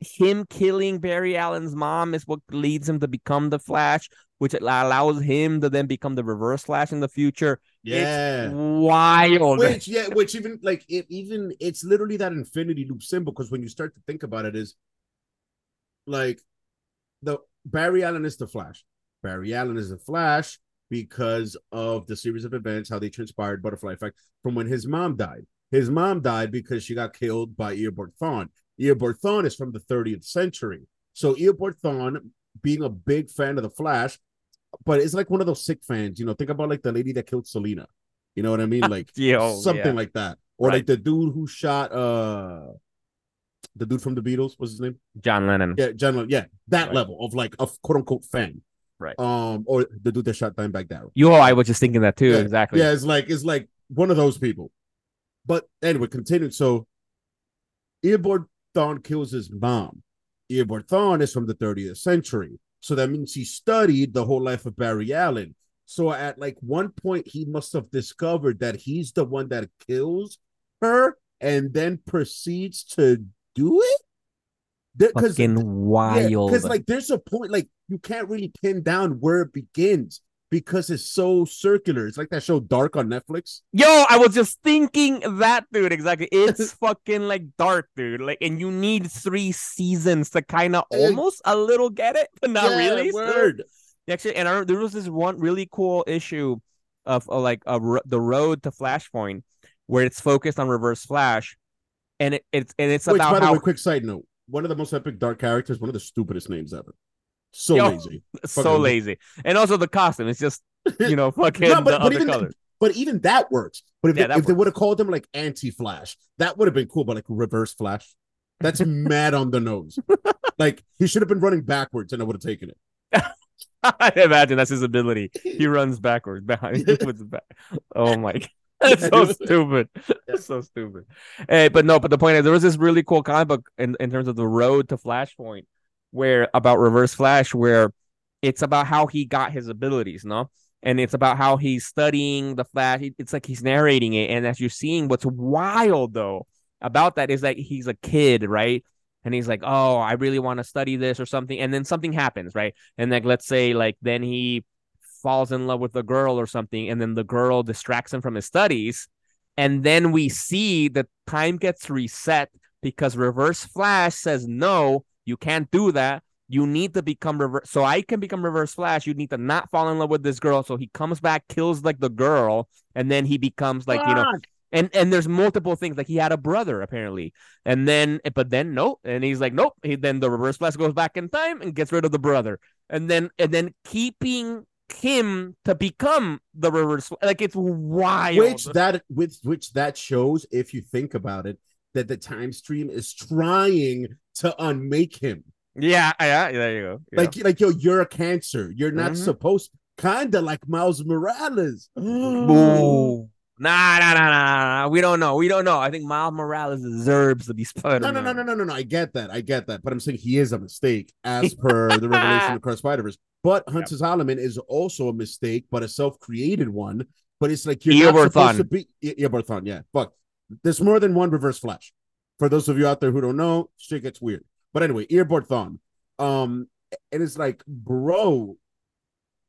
him killing Barry Allen's mom is what leads him to become the Flash, which allows him to then become the Reverse Flash in the future. yeah. it's wild. which yeah which even like it even it's literally that infinity loop symbol because when you start to think about it is like the barry allen is the flash barry allen is the flash because of the series of events how they transpired butterfly effect from when his mom died his mom died because she got killed by eobard thawne eobard thawne is from the 30th century so eobard thawne being a big fan of the flash but it's like one of those sick fans you know think about like the lady that killed selena You know what I mean? Like Yo, something yeah. like that. Or Right. like the dude who shot uh the dude from the Beatles, what's his name? John Lennon. Yeah, John Lennon. Yeah, that Right. level of like a quote unquote fan. Right. Um, or the dude that shot Dimebag Darrell. You, all, I was just thinking that too. Yeah, Exactly. Yeah, it's like it's like one of those people. But anyway, continuing. So Eobard Thawne kills his mom. Eobard Thawne is from the 30th century. So that means he studied the whole life of Barry Allen. So at like one point, he must have discovered that he's the one that kills her and then proceeds to do it. Because Fucking wild. because like there's a point like you can't really pin down where it begins because it's so circular. It's like that show Dark on Netflix. Yo, I was just thinking that, dude. Exactly. It's fucking like dark, dude. Like, and you need three seasons to kind of almost a little get it, but not Yeah, really. Word. Actually, and I, there was this one really cool issue of uh, like a, the road to Flashpoint where it's focused on Reverse Flash, and it, it's and it's Which, by about the how way, quick side note: one of the most epic dark characters, one of the stupidest names ever. So Yo. lazy. so fucking- lazy, and also the costume. It's just you know fucking No, but- the but other even- colors. But even that works. But if Yeah, they, if they would have called them like anti-Flash, that would have been cool. But like reverse Flash, that's mad on the nose. Like he should have been running backwards, and I would have taken it. I imagine that's his ability. He runs backwards behind with his back. Oh my god. That's so stupid. That's so stupid. Hey, but no, but the point is there was this really cool comic book in, in terms of the road to Flashpoint where about reverse flash where it's about how he got his abilities, no? And it's about how he's studying the flash. It's like he's narrating it. And as you're seeing what's wild though about that is that he's a kid, right? And he's like, Oh, I really want to study this or something. And then something happens, right? And like let's say like then he falls in love with a girl or something and then the girl distracts him from his studies and then we see that time gets reset because reverse flash says no you can't do that. You need to become reverse so i can become reverse flash. You need to not fall in love with this girl. So he comes back kills like the girl and then he becomes like you know and and there's multiple things. Like he had a brother apparently. And then but then nope. And he's like nope. He, then the reverse flash goes back in time and gets rid of the brother. And then and then keeping him to become the reverse like it's wild. Which that which which that shows, if you think about it, that the time stream is trying to unmake him. yeah yeah there you go Yeah. Like like yo, you're a cancer. You're not Mhm. supposed. Kinda like Miles Morales. Boo. Nah, nah, nah, nah, nah. We don't know. We don't know. I think Miles Morales deserves to be Spider. No, no, no, no, no, no, no. I get that. I get that. But I'm saying he is a mistake as per the revelation across Spider Verse. But Hunter Zolomon is also a mistake, but a self-created one. But it's like you're not supposed to be. Yeah. Fuck. There's more than one Reverse Flash. For those of you out there who don't know, shit gets weird. But anyway, Eobard Thawne. Um, and it's like, bro,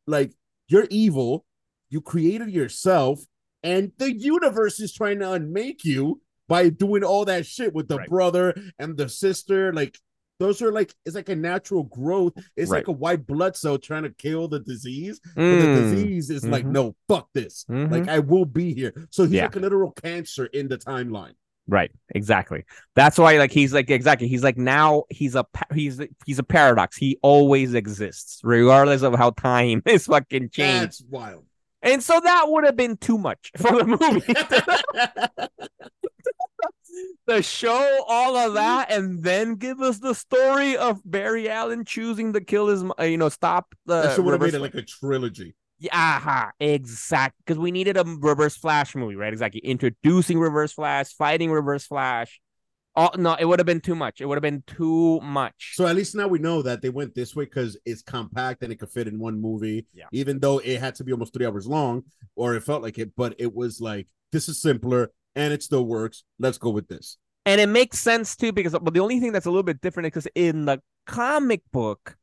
like you're evil. You created yourself, and the universe is trying to unmake you by doing all that shit with the Right. brother and the sister. Like those are like it's like a natural growth. It's like a white blood cell trying to kill the disease. But the Mm. disease is like, Mhm. no, fuck this. Mhm. Like I will be here. So he's Yeah. like a literal cancer in the timeline. Right, exactly. That's why, like, he's like exactly. He's like now he's a he's he's a paradox. He always exists, regardless of how time is fucking changed. That's wild. And so that would have been too much for the movie. the show all of that and then give us the story of Barry Allen choosing to kill his, you know, stop the. that should would have made it like a trilogy. Yeah, aha, exact. Because we needed a Reverse Flash movie, right? Exactly. Introducing Reverse Flash, fighting Reverse Flash. Oh no, it would have been too much. It would have been too much. So at least now we know that they went this way because it's compact and it could fit in one movie. Yeah. Even though it had to be almost three hours long, or it felt like it, but it was like this is simpler and it still works. Let's go with this. and it makes sense too because but the only thing that's a little bit different is because in the comic book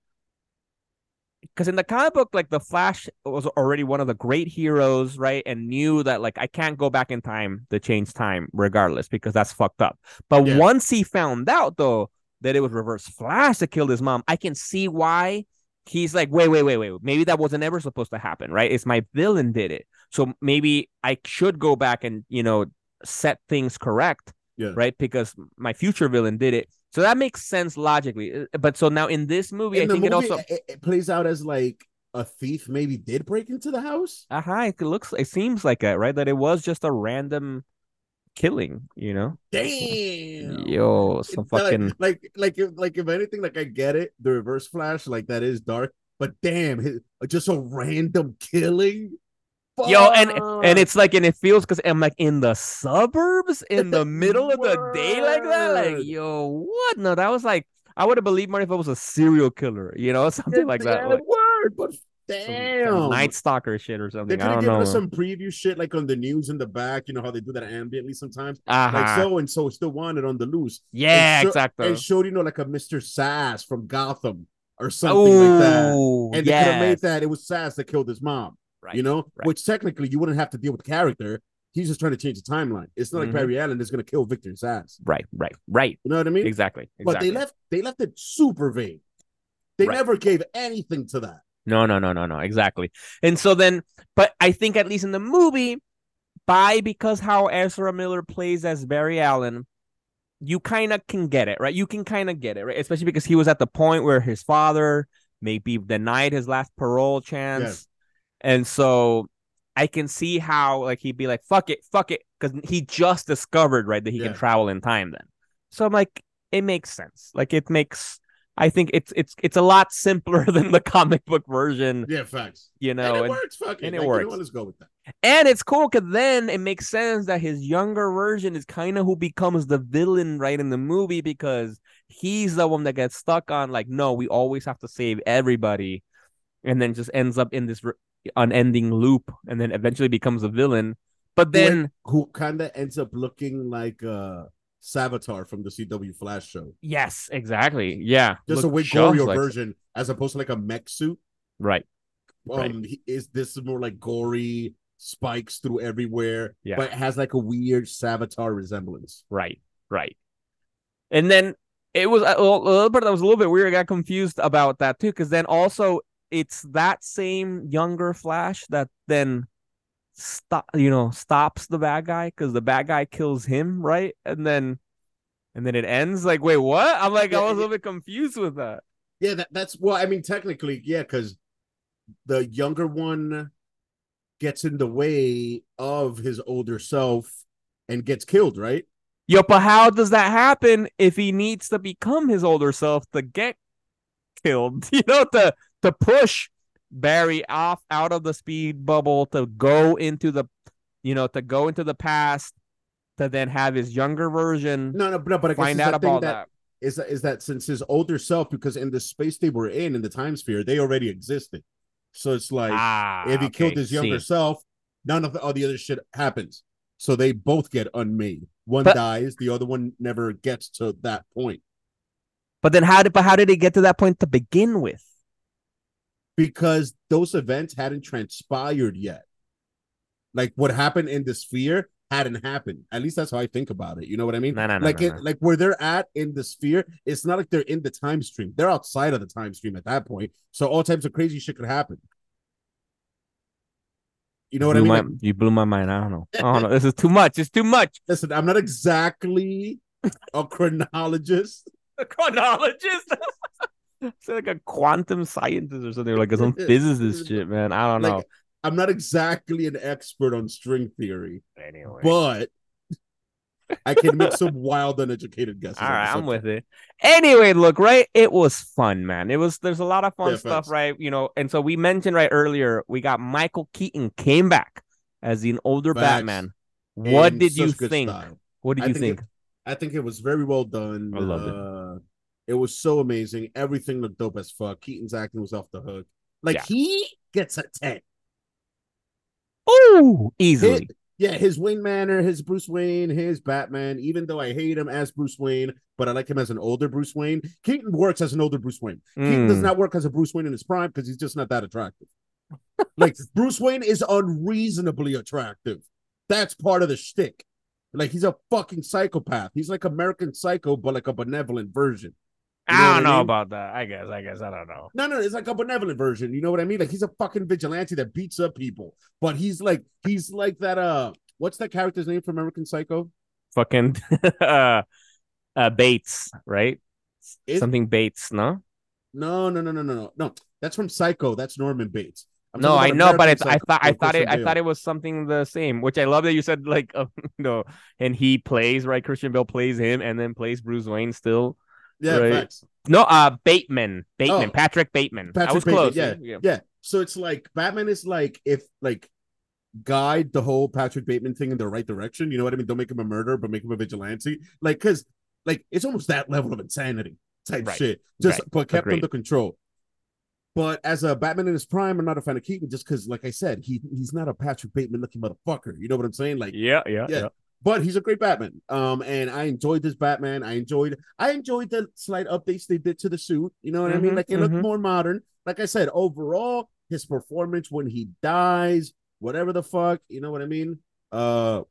because in the comic book like the flash was already one of the great heroes right and knew that like i can't go back in time to change time regardless because that's fucked up but Yeah. once he found out though that it was reverse flash that killed his mom i can see why he's like wait wait wait wait maybe that wasn't ever supposed to happen right it's my villain did it so maybe i should go back and you know set things correct Yeah. right? Because my future villain did it. So that makes sense logically. Uh, But so now in this movie, In I think movie, it also it, it plays out as like a thief maybe did break into the house. Uh-huh. It looks it seems like it, right? That it was just a random killing, you know? Damn. Yo, some fucking like like if like if anything, like I get it, the reverse flash, like that is dark, but damn, his, just a random killing. Yo, and and it's like and it feels because I'm like in the suburbs in the middle of the day like that. Like, yo, what? No, that was like I would have believed more if it was a serial killer, you know, something like that. Like word, but some- some damn, Night Stalker shit or something. could I have don't given know. us some preview shit like on the news in the back. You know how they do that ambiently sometimes. uh-huh. Like so and so still wanted on the loose. yeah, and sho- exactly. And showed you know like a Mr. Zsasz from Gotham or something like that. And they could have made that it was Zsasz that killed his mom. Right, You know, right. which technically you wouldn't have to deal with the character. He's just trying to change the timeline. It's not Mhm. like Barry Allen is going to kill Victor Zsasz. Right, right, right. You know what I mean? Exactly. But they left they left it super vague. They Right. never gave anything to that. No, no, no, no, no. Exactly. And so then, but I think at least in the movie, by because how Ezra Miller plays as Barry Allen, you kind of can get it, right? You can kind of get it, right? Especially because he was at the point where his father maybe denied his last parole chance. Yes. And so I can see how like he'd be like, fuck it, fuck it. Because he just discovered, right, that he Yeah. can travel in time then. So I'm like, it makes sense. Like it makes I think it's it's it's a lot simpler than the comic book version, Yeah, facts. you know. and it and- works. Fuck it. and it Like, you know works. Let's go with that. and it's cool because then it makes sense that his younger version is kind of who becomes the villain right in the movie because he's the one that gets stuck on like, no, we always have to save everybody, and then just ends up in this unending loop, and then eventually becomes a villain. But then, who kind of ends up looking like uh Savitar from the CW Flash show. yes, exactly, yeah, Just a Look way gorier like- version as opposed to like a mech suit. right? Um, Right. he, is this is more like gory spikes through everywhere, Yeah. but it has like a weird Savitar resemblance. Right, right. And then it was a little, a little bit that was a little bit weird. I got confused about that too, because then also it's that same younger Flash that then stop, you know, stops the bad guy because the bad guy kills him, right? And then and then it ends like, wait, what? I'm like, I was a little bit confused with that. Yeah, that, that's well, I mean, technically, yeah, because the younger one gets in the way of his older self and gets killed, right? Yo, but how does that happen if he needs to become his older self to get killed? You know, to to push Barry off out of the speed bubble to go into the, you know, to go into the past to then have his younger version No, no, no, but I find out about that that. is that is that since his older self, because in the space they were in, in the time sphere, they already existed. So it's like ah, if he killed his younger see. self, none of the, all the other shit happens. So they both get unmade. One But- dies, the other one never gets to that point But then how did but how did he get to that point to begin with? Because those events hadn't transpired yet. Like what happened in the sphere hadn't happened. At least that's how I think about it. You know what I mean? No, no, no, like no, it, like where they're at in the sphere, it's not like they're in the time stream. They're outside of the time stream at that point. So all types of crazy shit could happen. You know what I mean? my- you blew my mind. I don't know. I don't know. This is too much. It's too much. listen, I'm not exactly a chronologist. A chronologist. It's like a quantum scientist or something, like some physicist shit, man. I don't know. Like, I'm not exactly an expert on string theory, Anyway, but I can make some wild, uneducated guesses. all right, I'm with it. Anyway, look, right? It was fun, man. It was. There's a lot of fun Yeah, stuff, facts. right? You know, and so we mentioned right earlier, we got Michael Keaton came back as an older Facts. Batman. What did you think? style. What did I you think think? it- I think it was very well done. I loved uh, it. Was so amazing. Everything looked dope as fuck. Keaton's acting was off the hook. Like Yeah. he gets a 10. Oh, easily. Yeah, his Wayne Manor, his Bruce Wayne, his Batman, even though I hate him as Bruce Wayne, but I like him as an older Bruce Wayne. Keaton works as an older Bruce Wayne. Keaton does Mm. not work as a Bruce Wayne in his prime because he's just not that attractive. like Bruce Wayne is unreasonably attractive. That's part of the shtick. Like he's a fucking psychopath. He's like American Psycho, but like a benevolent version. You know I don't I know mean? about that. I guess. I guess. I don't know. No, no, it's like a benevolent version. You know what I mean? Like he's a fucking vigilante that beats up people, but he's like he's like that. Uh, what's that character's name from American Psycho? Fucking uh, uh, Bates, right? Is- Something Bates, no? No, no, no, no, no, no, no. That's from Psycho. That's Norman Bates. I'm no, I know, but American it's, I thought I thought it Christian I thought it was something the same, which I love that you said like uh, no, and he plays right. Christian Bale plays him and then plays Bruce Wayne still. Yeah, right. facts. No, uh, Bateman, Bateman, Oh. Patrick Bateman. I was Bateman, close. yeah, yeah. Yeah. So it's like Batman is like if like guide the whole Patrick Bateman thing in the right direction. You know what I mean? Don't make him a murderer, but make him a vigilante. Like, cause like it's almost that level of insanity type Right. shit. Just Right. but kept Agreed. under control. But as a Batman in his prime, I'm not a fan of Keaton just because, like I said, he he's not a Patrick Bateman looking motherfucker. You know what I'm saying? Like, yeah, yeah, Yeah. yeah. But he's a great Batman. Um, and I enjoyed this Batman. I enjoyed I enjoyed the slight updates they did to the suit. You know what I mean? Mhm, Like it looked mhm. more modern. Like I said, overall, his performance when he dies, whatever the fuck, you know what I mean? Uh,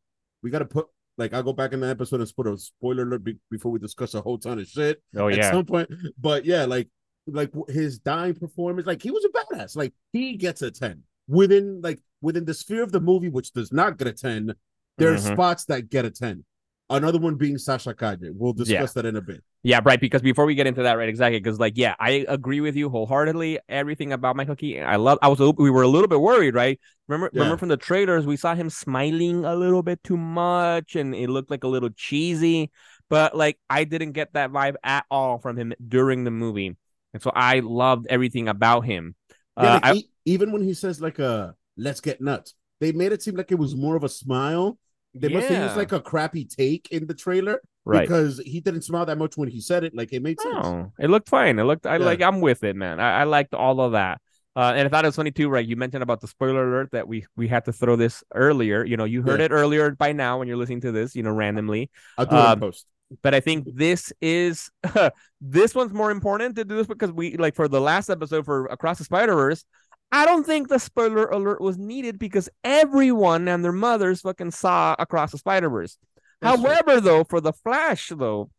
we gotta put like I'll go back in the episode and put a spoiler alert be- before we discuss a whole ton of shit Oh yeah, at some point. But yeah, like like his dying performance, like he was a badass. Like he gets a 10 within like within the sphere of the movie, which does not get a 10. There are Mhm. spots that get a 10. Another one being Sasha Calle. We'll discuss that in a bit. Yeah, right. Because before we get into that, right, exactly. Because like, yeah, I agree with you wholeheartedly. Everything about Michael Keaton, I love. I was, a we were a little bit worried, right? Remember, Yeah. remember from the trailers, we saw him smiling a little bit too much, and it looked like a little cheesy. But like, I didn't get that vibe at all from him during the movie, and so I loved everything about him. Yeah, Uh, like, I- even when he says like uh let's get nuts, they made it seem like it was more of a smile. They must have used like a crappy take in the trailer right. because he didn't smile that much when he said it. Like it made sense. Oh, it looked fine. It looked. I Yeah. like. I'm with it, man. I, I liked all of that. Uh, and I thought it was funny too, right? You mentioned about the spoiler alert that we we had to throw this earlier. You know, you heard Yeah. it earlier by now when you're listening to this. You know, randomly. I'll do Um, post. But I think this is this one's more important to do this because we like for the last episode for Across the Spider Verse. I don't think the spoiler alert was needed because everyone and their mothers fucking saw Across the Spider Verse. That's true. However, though, for the Flash, though,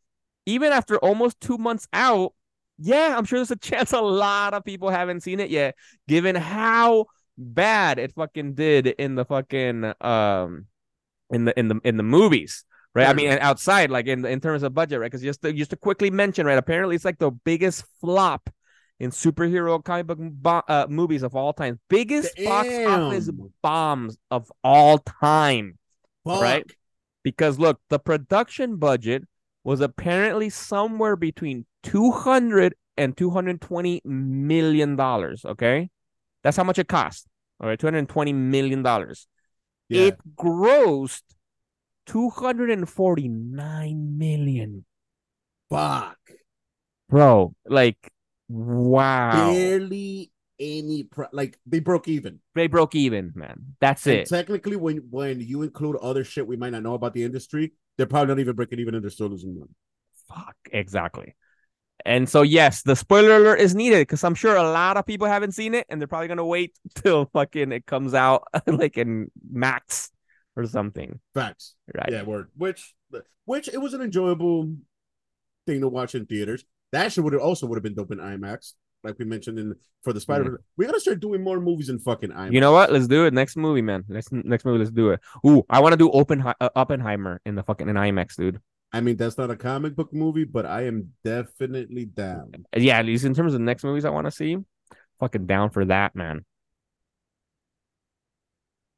even after almost two months out, yeah, I'm sure there's a chance a lot of people haven't seen it yet, given how bad it fucking did in the fucking um in the in the in the movies. Right, I mean, outside, like in in terms of budget, right? Because just to, just to quickly mention, right? Apparently, it's like the biggest flop in superhero comic book bo- uh, movies of all time, biggest box office bombs of all time right? Because look, the production budget was apparently somewhere between 200 and 220 million dollars, okay? That's how much it cost. All right, 220 million dollars. Yeah. It grossed 249 million. Fuck. Bro, like wow. Barely any pro- like they broke even. They broke even, man. That's And it. technically, when when you include other shit we might not know about the industry, they're probably not even breaking even and they're still losing money. Fuck, exactly. And so, yes, the spoiler alert is needed because I'm sure a lot of people haven't seen it and they're probably gonna wait till fucking it comes out like in Max or something, Facts. right? Yeah, word. Which which it was an enjoyable thing to watch in theaters. That shit would have also would have been dope in IMAX, like we mentioned in for the Spider. We gotta start doing more movies in fucking IMAX. Mm-hmm. You know what? Let's do it. Next movie, man. Next next movie, let's do it. Ooh, I want to do Open uh, Oppenheimer in the fucking in IMAX, dude. I mean, that's not a comic book movie, but I am definitely down. Yeah, at least in terms of the next movies I want to see, fucking down for that, man.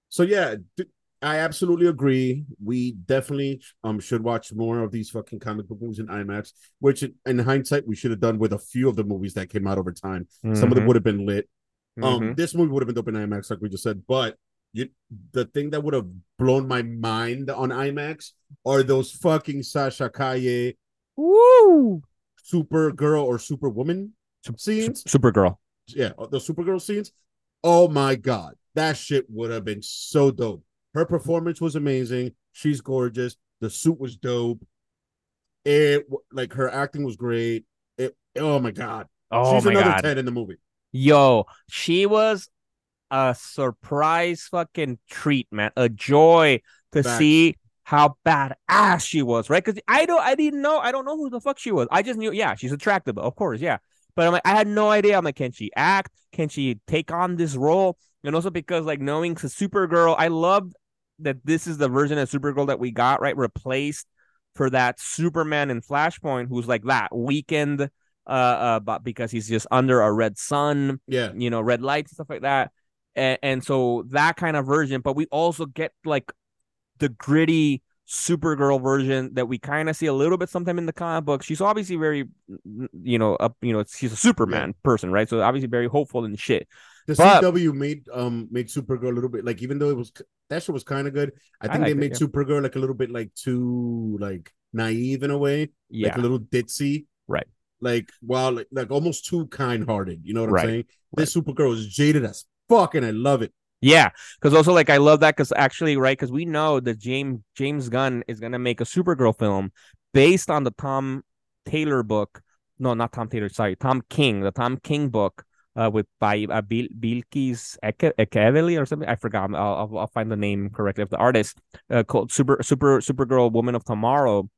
So yeah, d- I absolutely agree. We definitely um should watch more of these fucking comic book movies in IMAX. Which, in hindsight, we should have done with a few of the movies that came out over time. Some of them Mhm, would have been lit. Um, mhm. this movie would have been dope in IMAX, like we just said. But you, the thing that would have blown my mind on IMAX are those fucking Sasha Calle Woo! Supergirl or Superwoman scenes. Supergirl. Yeah, the Supergirl scenes. Oh my god, that shit would have been so dope. Her performance was amazing. She's gorgeous. The suit was dope. It like her acting was great. It. Oh my god, Oh she's my another god. ten in the movie. Yo, she was a surprise fucking treat, man. A joy to see how badass she was, right? Because I don't, I didn't know, I don't know who the fuck she was. I just knew, yeah, she's attractive, of course, yeah. But I'm like, I had no idea. I'm like, can she act? Can she take on this role? And also because like knowing Supergirl, I loved that this is the version of Supergirl that we got, right? Replaced for that Superman in Flashpoint, who's like that weakened uh, uh, but because he's just under a red sun, Yeah. you know, red lights and stuff like that. And, and so that kind of version, but we also get like the gritty Supergirl version that we kind of see a little bit sometime in the comic book. She's obviously very, you know, up, you know, she's a Superman person, right? So obviously very hopeful and shit. The But- CW made um made Supergirl a little bit like even though it was that shit was kind of good. I I think they liked it, made yeah. Supergirl like a little bit like too like naive in a way, Yeah, like a little ditzy, Right. Like wow, like, like almost too kind hearted. You know what I'm Right, saying? This Supergirl is jaded as fuck, and I love it. Yeah, because also like I love that because actually, right? Because we know that James James Gunn is gonna make a Supergirl film based on the Tom Taylor book. No, not Tom Taylor. Sorry, Tom King, the Tom King book, uh, with by uh, Bil- Bilkis Eke- Ekeveli or something. I forgot. I'll, I'll I'll find the name correctly of the artist. Uh, called Super Super Supergirl Woman of Tomorrow,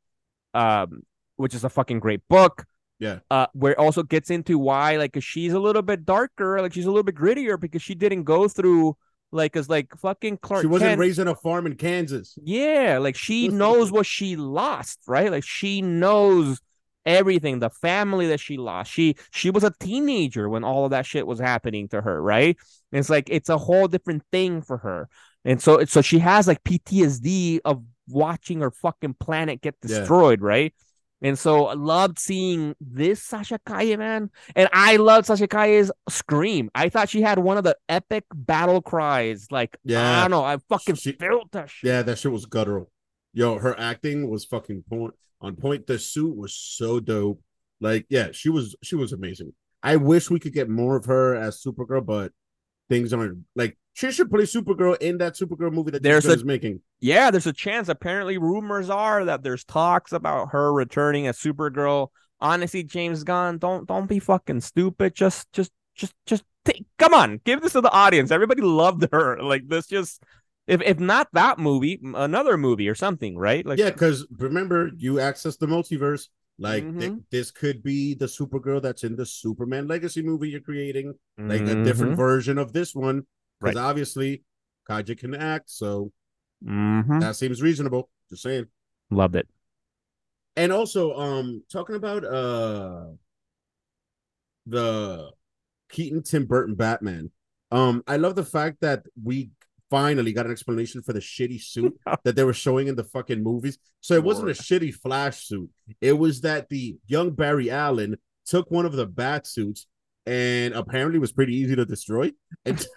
um, which is a fucking great book. Yeah. Uh, where it also gets into why like she's a little bit darker, like she's a little bit grittier because she didn't go through like as like fucking Clark. she wasn't Kent. raised on a farm in Kansas. Yeah, like she knows what she lost, right? Like she knows everything, the family that she lost. She she was a teenager when all of that shit was happening to her, right? And it's like it's a whole different thing for her. And so so she has like PTSD of watching her fucking planet get Yeah. destroyed, right? And so I loved seeing this Sasha Calle, man. And I loved Sasha Calle's scream. I thought she had one of the epic battle cries. Like, yeah. I don't know. I fucking She- felt that shit. Yeah, that shit was guttural. Yo, her acting was fucking point on point. The suit was so dope. Like, yeah, she was she was amazing. I wish we could get more of her as Supergirl, but things aren't like she should play Supergirl in that Supergirl movie that There's a- is making. Yeah, there's a chance. Apparently, rumors are that there's talks about her returning as Supergirl. Honestly, James Gunn, don't don't be fucking stupid. Just just just just take, come on, give this to the audience. Everybody loved her. Like this, just if if not that movie, another movie or something, right? Like yeah, because remember, you access the multiverse. Like thi- Mhm. this could be the Supergirl that's in the Superman Legacy movie you're creating, like a different Mhm, version of this one. Because Right. obviously, Calle can act, so mhm. that seems reasonable. Just saying. Loved it. and also um talking about uh the Keaton Tim Burton Batman. Um, I love the fact that we finally got an explanation for the shitty suit that they were showing in the fucking movies. So it wasn't a shitty Flash suit. It was that the young Barry Allen took one of the bat suits and apparently was pretty easy to destroy. And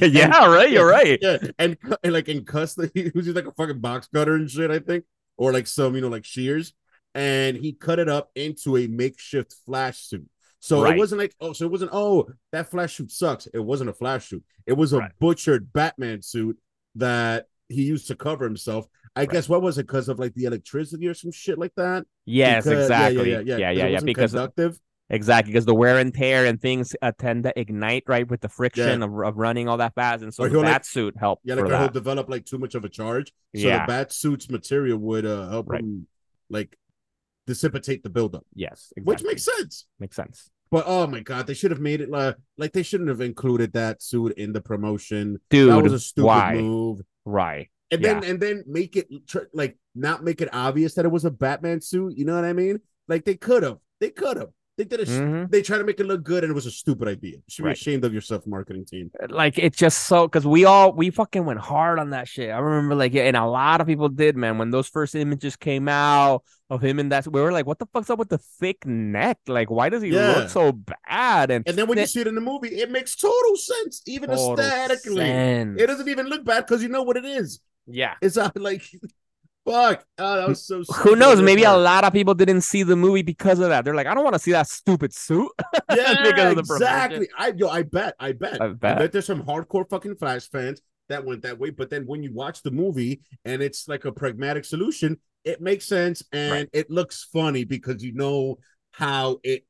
yeah, right. You're right. yeah, and, and like in custody, he was just like a fucking box cutter and shit, I think, or like some, you know, like shears, and he cut it up into a makeshift flash suit. So Right. it wasn't like, oh, so it wasn't, oh, that flash suit sucks. It wasn't a flash suit. It was a Right. butchered Batman suit that he used to cover himself. I Right. guess what was it? Because of like the electricity or some shit like that. Yes, Because- exactly. Yeah, yeah, yeah, yeah. yeah, yeah. Because conductive. Exactly, because the wear and tear and things uh, tend to ignite, right, with the friction of, of running all that fast, and so Or the he'll, like- bat suit helped Yeah, like he'll that. develop like too much of a charge. So Yeah. the bat suit's material would uh help Right. him like dissipate the buildup. Yes, exactly. which makes sense. makes sense, But oh my god, they should have made it like like they shouldn't have included that suit in the promotion. dude. that was a stupid why? move. Right? And then and then make it like not make it obvious that it was a Batman suit. You know what I mean? Like they could have. They could have. They did a. sh Mhm. They tried to make it look good, and it was a stupid idea. You should be ashamed of yourself, marketing team. Like it's just so because we all we fucking went hard on that shit. I remember like yeah, and a lot of people did, man. When those first images came out of him and that, we were like, "What the fuck's up with the thick neck? Like, why does he Yeah. look so bad?" And And then when you see it in the movie, it makes total sense, even Total aesthetically. sense. It doesn't even look bad because you know what it is. yeah. It's not like, fuck. Oh, that was so. Who knows? Maybe a lot of people didn't see the movie because of that. They're like, I don't want to see that stupid suit. Yeah, because of the promotion. exactly. I yo, I bet, I bet, I bet. there's some hardcore fucking Flash fans that went that way. But then when you watch the movie and it's like a pragmatic solution, it makes sense and Right. it looks funny because you know how it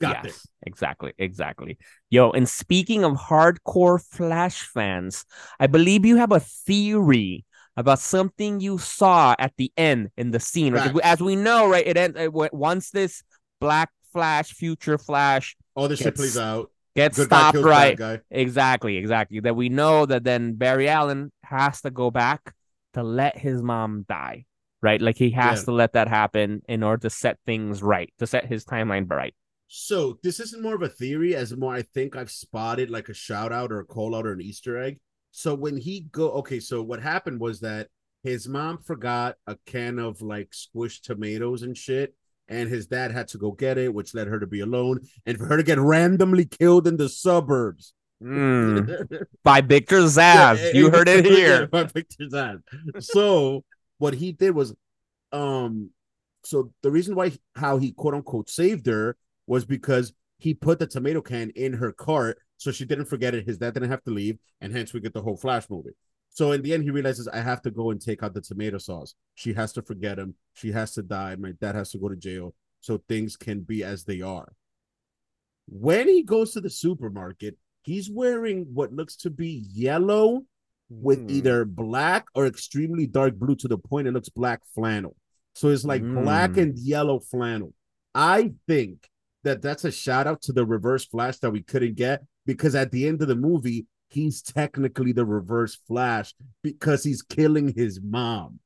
got there. yes, exactly, exactly. Yo, and speaking of hardcore Flash fans, I believe you have a theory about something you saw at the end in the scene. Right? As we know, right? It ends it once this Black Flash, Future Flash All this shit plays out. gets stopped, right? Exactly, exactly. That we know that then Barry Allen has to go back to let his mom die, right? Like he has Yeah. to let that happen in order to set things right, to set his timeline right. So this isn't more of a theory, as more I think I've spotted like a shout out or a call out or an Easter egg. So when he go, okay, so what happened was that his mom forgot a can of like squished tomatoes and shit, and his dad had to go get it, which led her to be alone and for her to get randomly killed in the suburbs. Mm. By Victor Zsasz. Yeah, you heard it yeah, here. by Victor. So what he did was, um, so the reason why how he quote unquote saved her was because he put the tomato can in her cart so she didn't forget it. His dad didn't have to leave, and hence we get the whole flash movie. So in the end, he realizes I have to go and take out the tomato sauce. She has to forget him. She has to die. My dad has to go to jail so things can be as they are. When he goes to the supermarket, he's wearing what looks to be yellow with Mm. either black or extremely dark blue to the point it looks black flannel. So it's like black Mm. and yellow flannel. I think that that's a shout out to the reverse flash that we couldn't get because at the end of the movie, he's technically the reverse flash because he's killing his mom.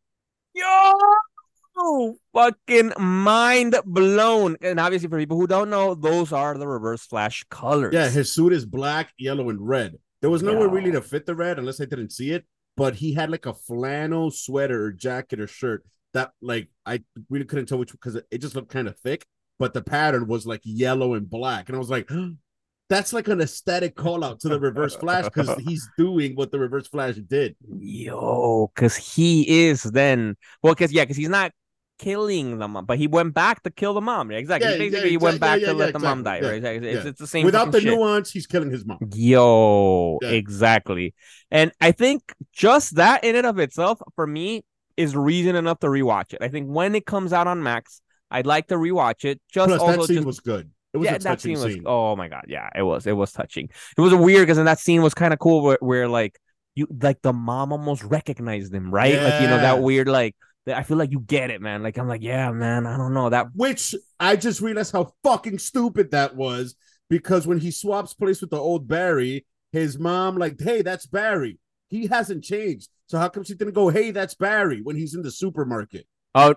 Yo, fucking mind blown. And obviously, for people who don't know, those are the reverse flash colors. Yeah, his suit is black, yellow, and red. There was nowhere Yo. really to fit the red unless I didn't see it, but he had like a flannel sweater or jacket or shirt that like I really couldn't tell which because it just looked kind of thick, but the pattern was like yellow and black. And I was like, that's like an aesthetic call out to the reverse flash because he's doing what the reverse flash did. Yo, because he is then well, because yeah, because he's not killing the mom, but he went back to kill the mom. Yeah, exactly. Yeah, Basically, yeah, he went exact- yeah, back yeah, to let the mom die. exactly. Right? Exactly. It's, it's the same. Without the shit. nuance, he's killing his mom. Yo, exactly. And I think just that in and of itself, for me, is reason enough to rewatch it. I think when it comes out on Max, I'd like to rewatch it. Just Plus, also that scene just was good. It was yeah, a that touching scene was. Oh my god, yeah, it was. It was touching. It was weird because in that scene was kind of cool where, where like you like the mom almost recognized him, right? Like you know that weird like. I feel like you get it, man. Like I'm like, yeah, man. I don't know that. Which I just realized how fucking stupid that was because when he swaps place with the old Barry, his mom like, "Hey, that's Barry. He hasn't changed. So how come she didn't go, "Hey, that's Barry" when he's in the supermarket? Oh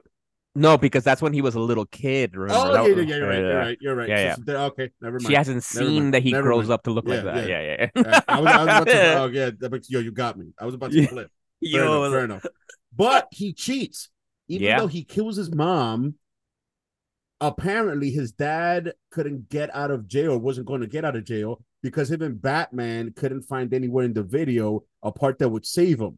no, because that's when he was a little kid. Remember? oh, yeah, yeah, yeah, you're right, you're right, you're right. Yeah, yeah. okay, never mind. She hasn't seen that he Never grows mind. up to look like that. yeah. Yeah, yeah, yeah. I was, I was about to, oh yeah, makes, yo, you got me. I was about to flip. Fair Yo, enough, fair enough. But he cheats, even Yeah. though he kills his mom. Apparently, his dad couldn't get out of jail, wasn't going to get out of jail because him and Batman couldn't find anywhere in the video a part that would save him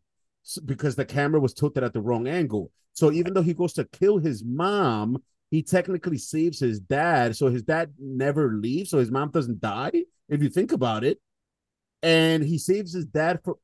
because the camera was tilted at the wrong angle. So even though he goes to kill his mom, he technically saves his dad. So his dad never leaves, so his mom doesn't die. If you think about it, and he saves his dad for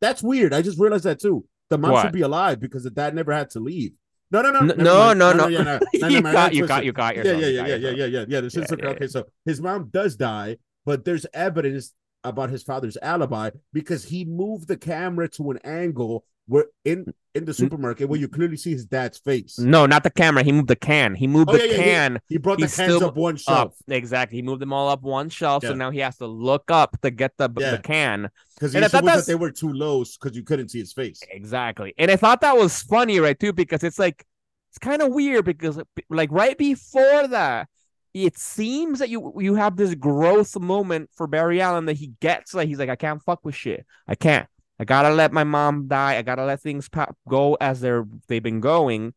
that's weird. I just realized that too. The mom What? should be alive because the dad never had to leave. No, no, no, no, no, no. no, You no, no, got- you got- you got Yeah, yeah, yeah, yeah, yeah, yeah, yeah, Yeah, yeah, okay, so his mom does die, but there's evidence about his father's alibi because he moved the camera to an angle where in in the mm-hmm. supermarket where you clearly see his dad's face. No, not the camera. He moved the can. He moved Oh, the yeah, yeah, yeah. can He brought the He's cans still up one up. shelf Exactly. He moved them all up one shelf. So now he has to look up to get the, Yeah. the can. because and I thought that they were too low because you couldn't see his face. Exactly. And I thought that was funny, right? Too, because it's like it's kind of weird because like right before that, it seems that you you have this growth moment for Barry Allen that he gets like he's like, I can't fuck with shit. I can't. I gotta let my mom die. I gotta let things pa- go as they're they've been going.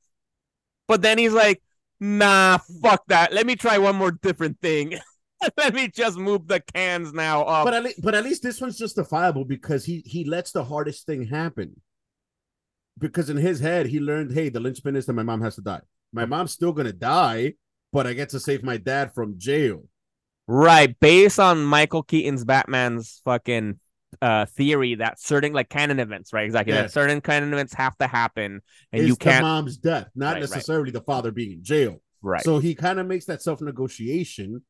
But then he's like, Nah, fuck that. Let me try one more different thing. let me just move the cans now up. But at least, but at least this one's justifiable because he he lets the hardest thing happen. Because in his head, he learned, hey, the linchpin is that my mom has to die. My mom's still gonna die, but I get to save my dad from jail. Right, based on Michael Keaton's Batman's fucking uh theory that certain like canon events, right? Exactly. Yeah. That certain canon events have to happen and It's you can't mom's death, not Right, right. necessarily the father being in jail. right. So he kind of makes that self negotiation,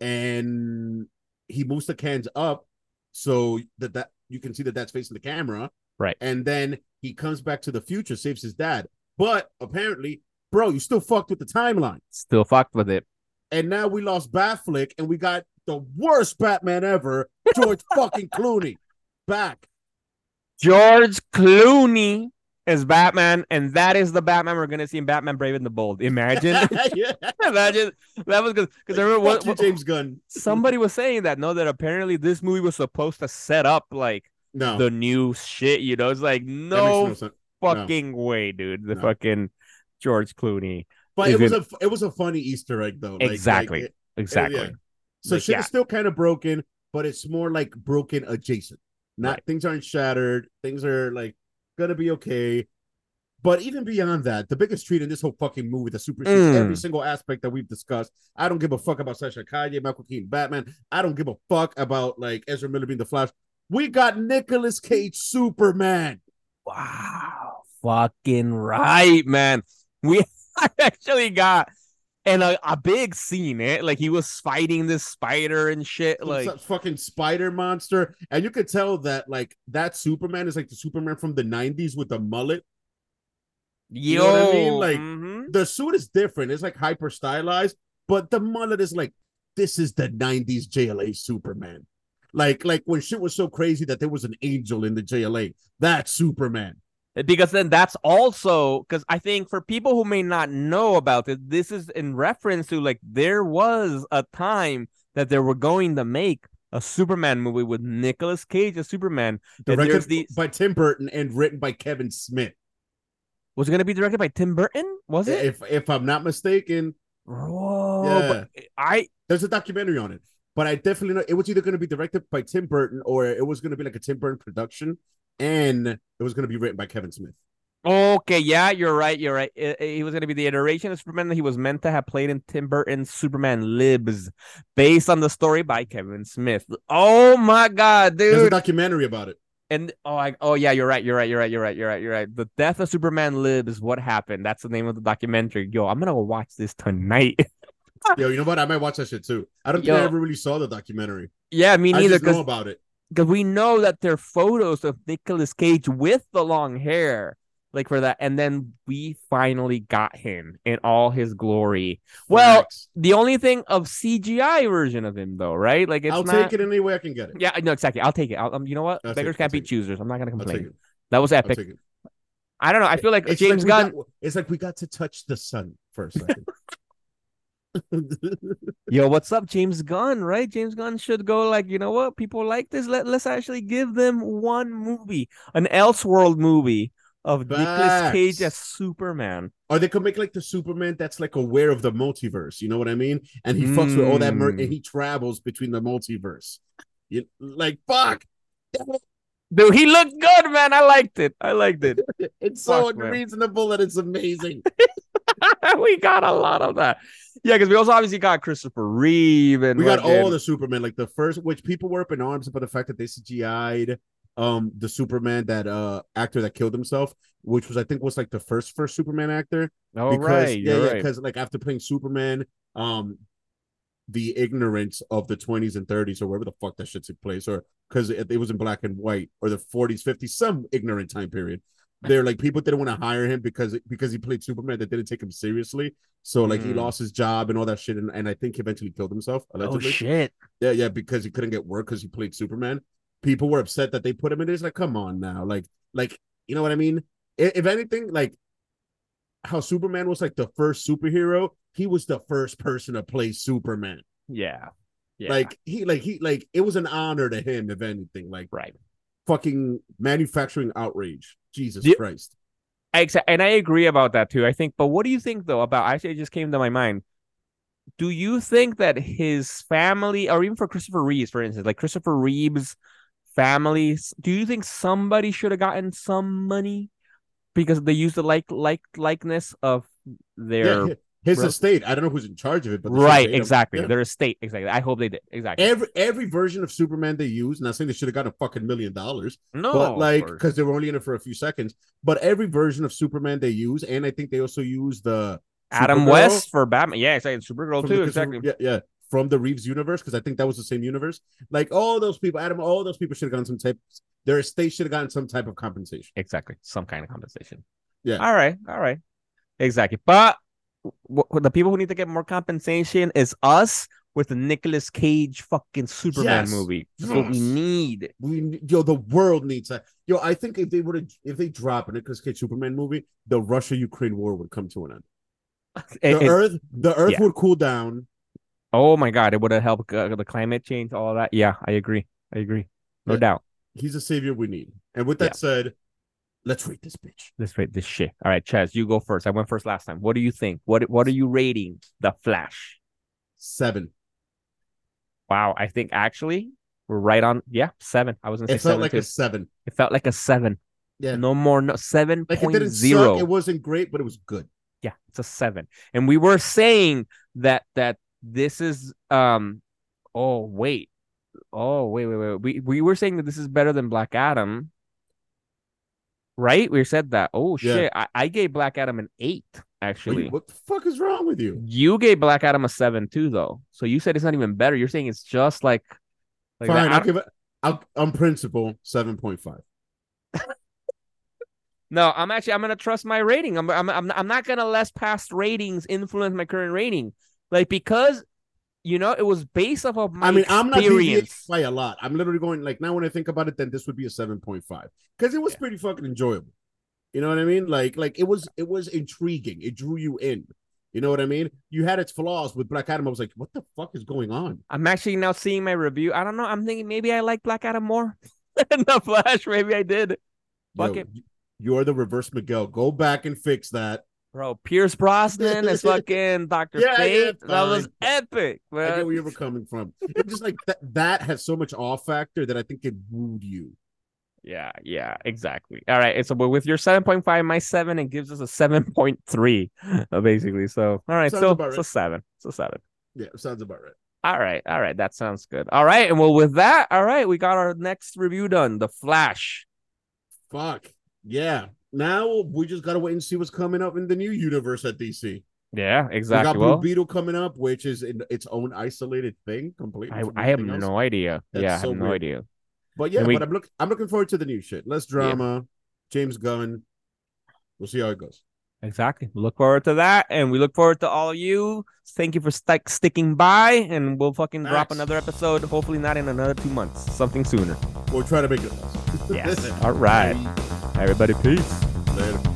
and he moves the cans up so that that you can see that that's facing the camera. Right. And then he comes back to the future, saves his dad. But apparently, bro, you still fucked with the timeline. Still fucked with it. And now we lost Batfleck, and we got the worst Batman ever, George fucking Clooney, back. George Clooney is Batman, and that is the Batman we're gonna see in Batman Brave and the Bold. Imagine, yeah. imagine that was because because I remember Fuck what, you, James Gunn. somebody was saying that no, that apparently this movie was supposed to set up like No, the new shit. You know, it's like no, no sense. fucking way, dude. The No. fucking George Clooney. But it was it- a it was a funny Easter egg though. Like- like, Exactly. it- Exactly. yeah. So Like, shit yeah. is still kind of broken, but it's more like broken adjacent. Not Right. things aren't shattered. Things are like gonna be okay. But even beyond that, the biggest treat in this whole fucking movie that supersedes Mm. every single aspect that we've discussed. I don't give a fuck about Sasha Calle, Michael Keaton, Batman. I don't give a fuck about like Ezra Miller being the Flash. We got Nicolas Cage Superman. Wow, fucking right, man. We actually got and a, a big scene, eh? Like he was fighting this spider and shit. Like, fucking spider monster, and you could tell that like that Superman is like the Superman from the '90s with the mullet. yo, know what I mean? Like, mhm. The suit is different; it's like hyper stylized, but the mullet is like this is the '90s JLA Superman. Like, like when shit was so crazy that there was an angel in the JLA. That's Superman. Because then that's also because I think for people who may not know about it, this is in reference to like there was a time that they were going to make a Superman movie with Nicolas Cage as Superman. Directed these by Tim Burton and written by Kevin Smith. was it going to be directed by Tim Burton? Was it? If if I'm not mistaken, Bro, Yeah. but I There's a documentary on it, but I definitely know it was either going to be directed by Tim Burton or it was going to be like a Tim Burton production, and it was going to be written by Kevin Smith. Okay, yeah, you're right. You're right. He was going to be the iteration of Superman that he was meant to have played in Tim Burton's Superman Lives, based on the story by Kevin Smith. Oh my god, dude! There's a documentary about it. And oh, I, oh yeah, you're right. You're right. You're right. You're right. You're right. You're right. The death of Superman Lives. What happened? That's the name of the documentary. Yo, I'm gonna go watch this tonight. Yo, you know what? I might watch that shit too. I don't think I Yo. ever really saw the documentary. yeah, me I neither. just know about it. Because we know that there are photos of Nicolas Cage with the long hair, like for that, and then we finally got him in all his glory. Well, Facts. the only thing of CGI version of him, though, right? Like it's I'll not. take it any way I can get it. Yeah, no, exactly. I'll take it. I'll, um, you know what? I'll Beggars can't I'll be choosers. I'm not gonna complain. That was epic. I don't know. I feel like It's James like Gunn. got- it's like we got to touch the sun for a second. Yo, what's up, James Gunn? Right? James Gunn should go like, you know what? People like this. Let let's actually give them one movie, an Elseworld movie of Nicolas Cage as Superman. or they could make like the Superman that's like aware of the multiverse. You know what I mean? And he fucks with all that mer- Mm. and he travels between the multiverse. You, like fuck, Dude, he looked good, man. I liked it. I liked it. it's so Fuck, man. unreasonable that it's amazing. we got a lot of that. Yeah, because we also obviously got Christopher Reeve and we got all the Superman, like the first, which people were up in arms about the fact that they CGI'd um the Superman that uh actor that killed himself, which was I think was like the first first Superman actor. Oh, because right. yeah, yeah, right. because like after playing Superman, um, the ignorance of the 20s and 30s or wherever the fuck that shit took place, or because it, it was in black and white, or the 40s, 50s, some ignorant time period. They're like people didn't want to hire him because because he played Superman. They didn't take him seriously, so like he Mm. lost his job and all that shit, and, and I think he eventually killed himself. Oh shit. yeah, yeah, because he couldn't get work because he played Superman. People were upset that they put him in. It's like, come on now, like, like you know what I mean? If anything, like how Superman was like the first superhero, he was the first person to play Superman. Yeah. Yeah. Like he, like he, like it was an honor to him. If anything, like right. fucking manufacturing outrage. Jesus The- Christ. Exactly, and I agree about that too. I think, but what do you think though about? Actually, it just came to my mind. Do you think that his family, or even for Christopher Reeves, for instance, like Christopher Reeves' family, do you think somebody should have gotten some money because they used the like like likeness of their Yeah, his Bro- estate. I don't know who's in charge of it, but right? Exactly, their estate. Exactly. I hope they did. Exactly. Every every version of Superman they use, not saying they should have gotten a fucking million dollars, no, but like because they were only in it for a few seconds. But every version of Superman they use, and I think they also use the Adam Supergirl West for Batman. Yeah, exactly. Supergirl too. the- Exactly. Yeah, yeah, from the Reeves universe because I think that was the same universe. Like all those people, Adam, all those people should have gotten some type. Their estate should have gotten some type of compensation. Exactly. Some kind of compensation. Yeah. All right. All right. Exactly. But w- the people who need to get more compensation is us with the Nicolas Cage fucking Superman Yes. movie. That's what we need. We yo, the world needs that. Yo, I think if they would have, if they drop a Nicolas Cage Superman movie, the Russia Ukraine war would come to an end. The it- Earth, the Earth yeah. would cool down. oh my god, it would have helped uh, the climate change, all that. Yeah, I agree. I agree. No Yeah. doubt. He's a savior we need. And with that Yeah. said, let's rate this bitch. Let's rate this shit. All right, Chaz, you go first. I went first last time. What do you think? What What are you rating the Flash? Seven. Wow, I think actually we're right on. Yeah, seven. I was gonna say It felt like too. a seven. It felt like a seven. Yeah. No more. No seven Like it suck. It wasn't great, but it was good. Yeah, it's a seven. And we were saying that that this is um oh wait. Oh wait, wait, wait. We we were saying that this is better than Black Adam. Right? We said that. Oh Yeah. shit. I, I gave Black Adam an eight, actually. Wait, what the fuck is wrong with you? You gave Black Adam a seven too, though. So you said it's not even better. You're saying it's just like, like Fine, that. I'll give it. I'll, on principle, seven point five. No, I'm actually I'm gonna trust my rating. I'm I'm I'm, I'm not gonna let past ratings influence my current rating. Like because you know it was based off of my I mean, I'm not experience. by a lot. I'm literally going like now when I think about it, then this would be a seven point five because it was Yeah. pretty fucking enjoyable. You know what I mean? Like, like it was, it was intriguing. It drew you in. You know what I mean? You had its flaws with Black Adam. I was like, what the fuck is going on? I'm actually now seeing my review. I don't know. I'm thinking maybe I like Black Adam more than the Flash. Maybe I did. Fuck Yo, it. You're the reverse Miguel. Go back and fix that. Bro, Pierce Brosnan as fucking Doctor Yeah, yeah, that was epic, I get where you were coming from. It's just like that. That has so much off factor that I think it wooed you. Yeah, yeah, exactly. All right. So, but with your 7.5, my seven, it gives us a 7.3, uh, basically. So, all right. Sounds So, it's a seven. It's a seven. Yeah, sounds about right. All right. All right. That sounds good. All right. And well, with that, all right, we got our next review done The Flash. Fuck yeah. Now we just gotta wait and see what's coming up in the new universe at DC. Yeah, We exactly. got Blue Well, Beetle coming up, which is in its own isolated thing completely. I, I have else. no idea. That's yeah, I have no weird. idea. But yeah, we- but I'm look I'm looking forward to the new shit. Less drama, James Gunn. We'll see how it goes. Exactly. Look forward to that. And we look forward to all of you. Thank you for stick sticking by. And we'll fucking drop another episode. Hopefully, not in another two months. Something sooner. We'll try to make it. Yes. all right. Everybody, peace. Later.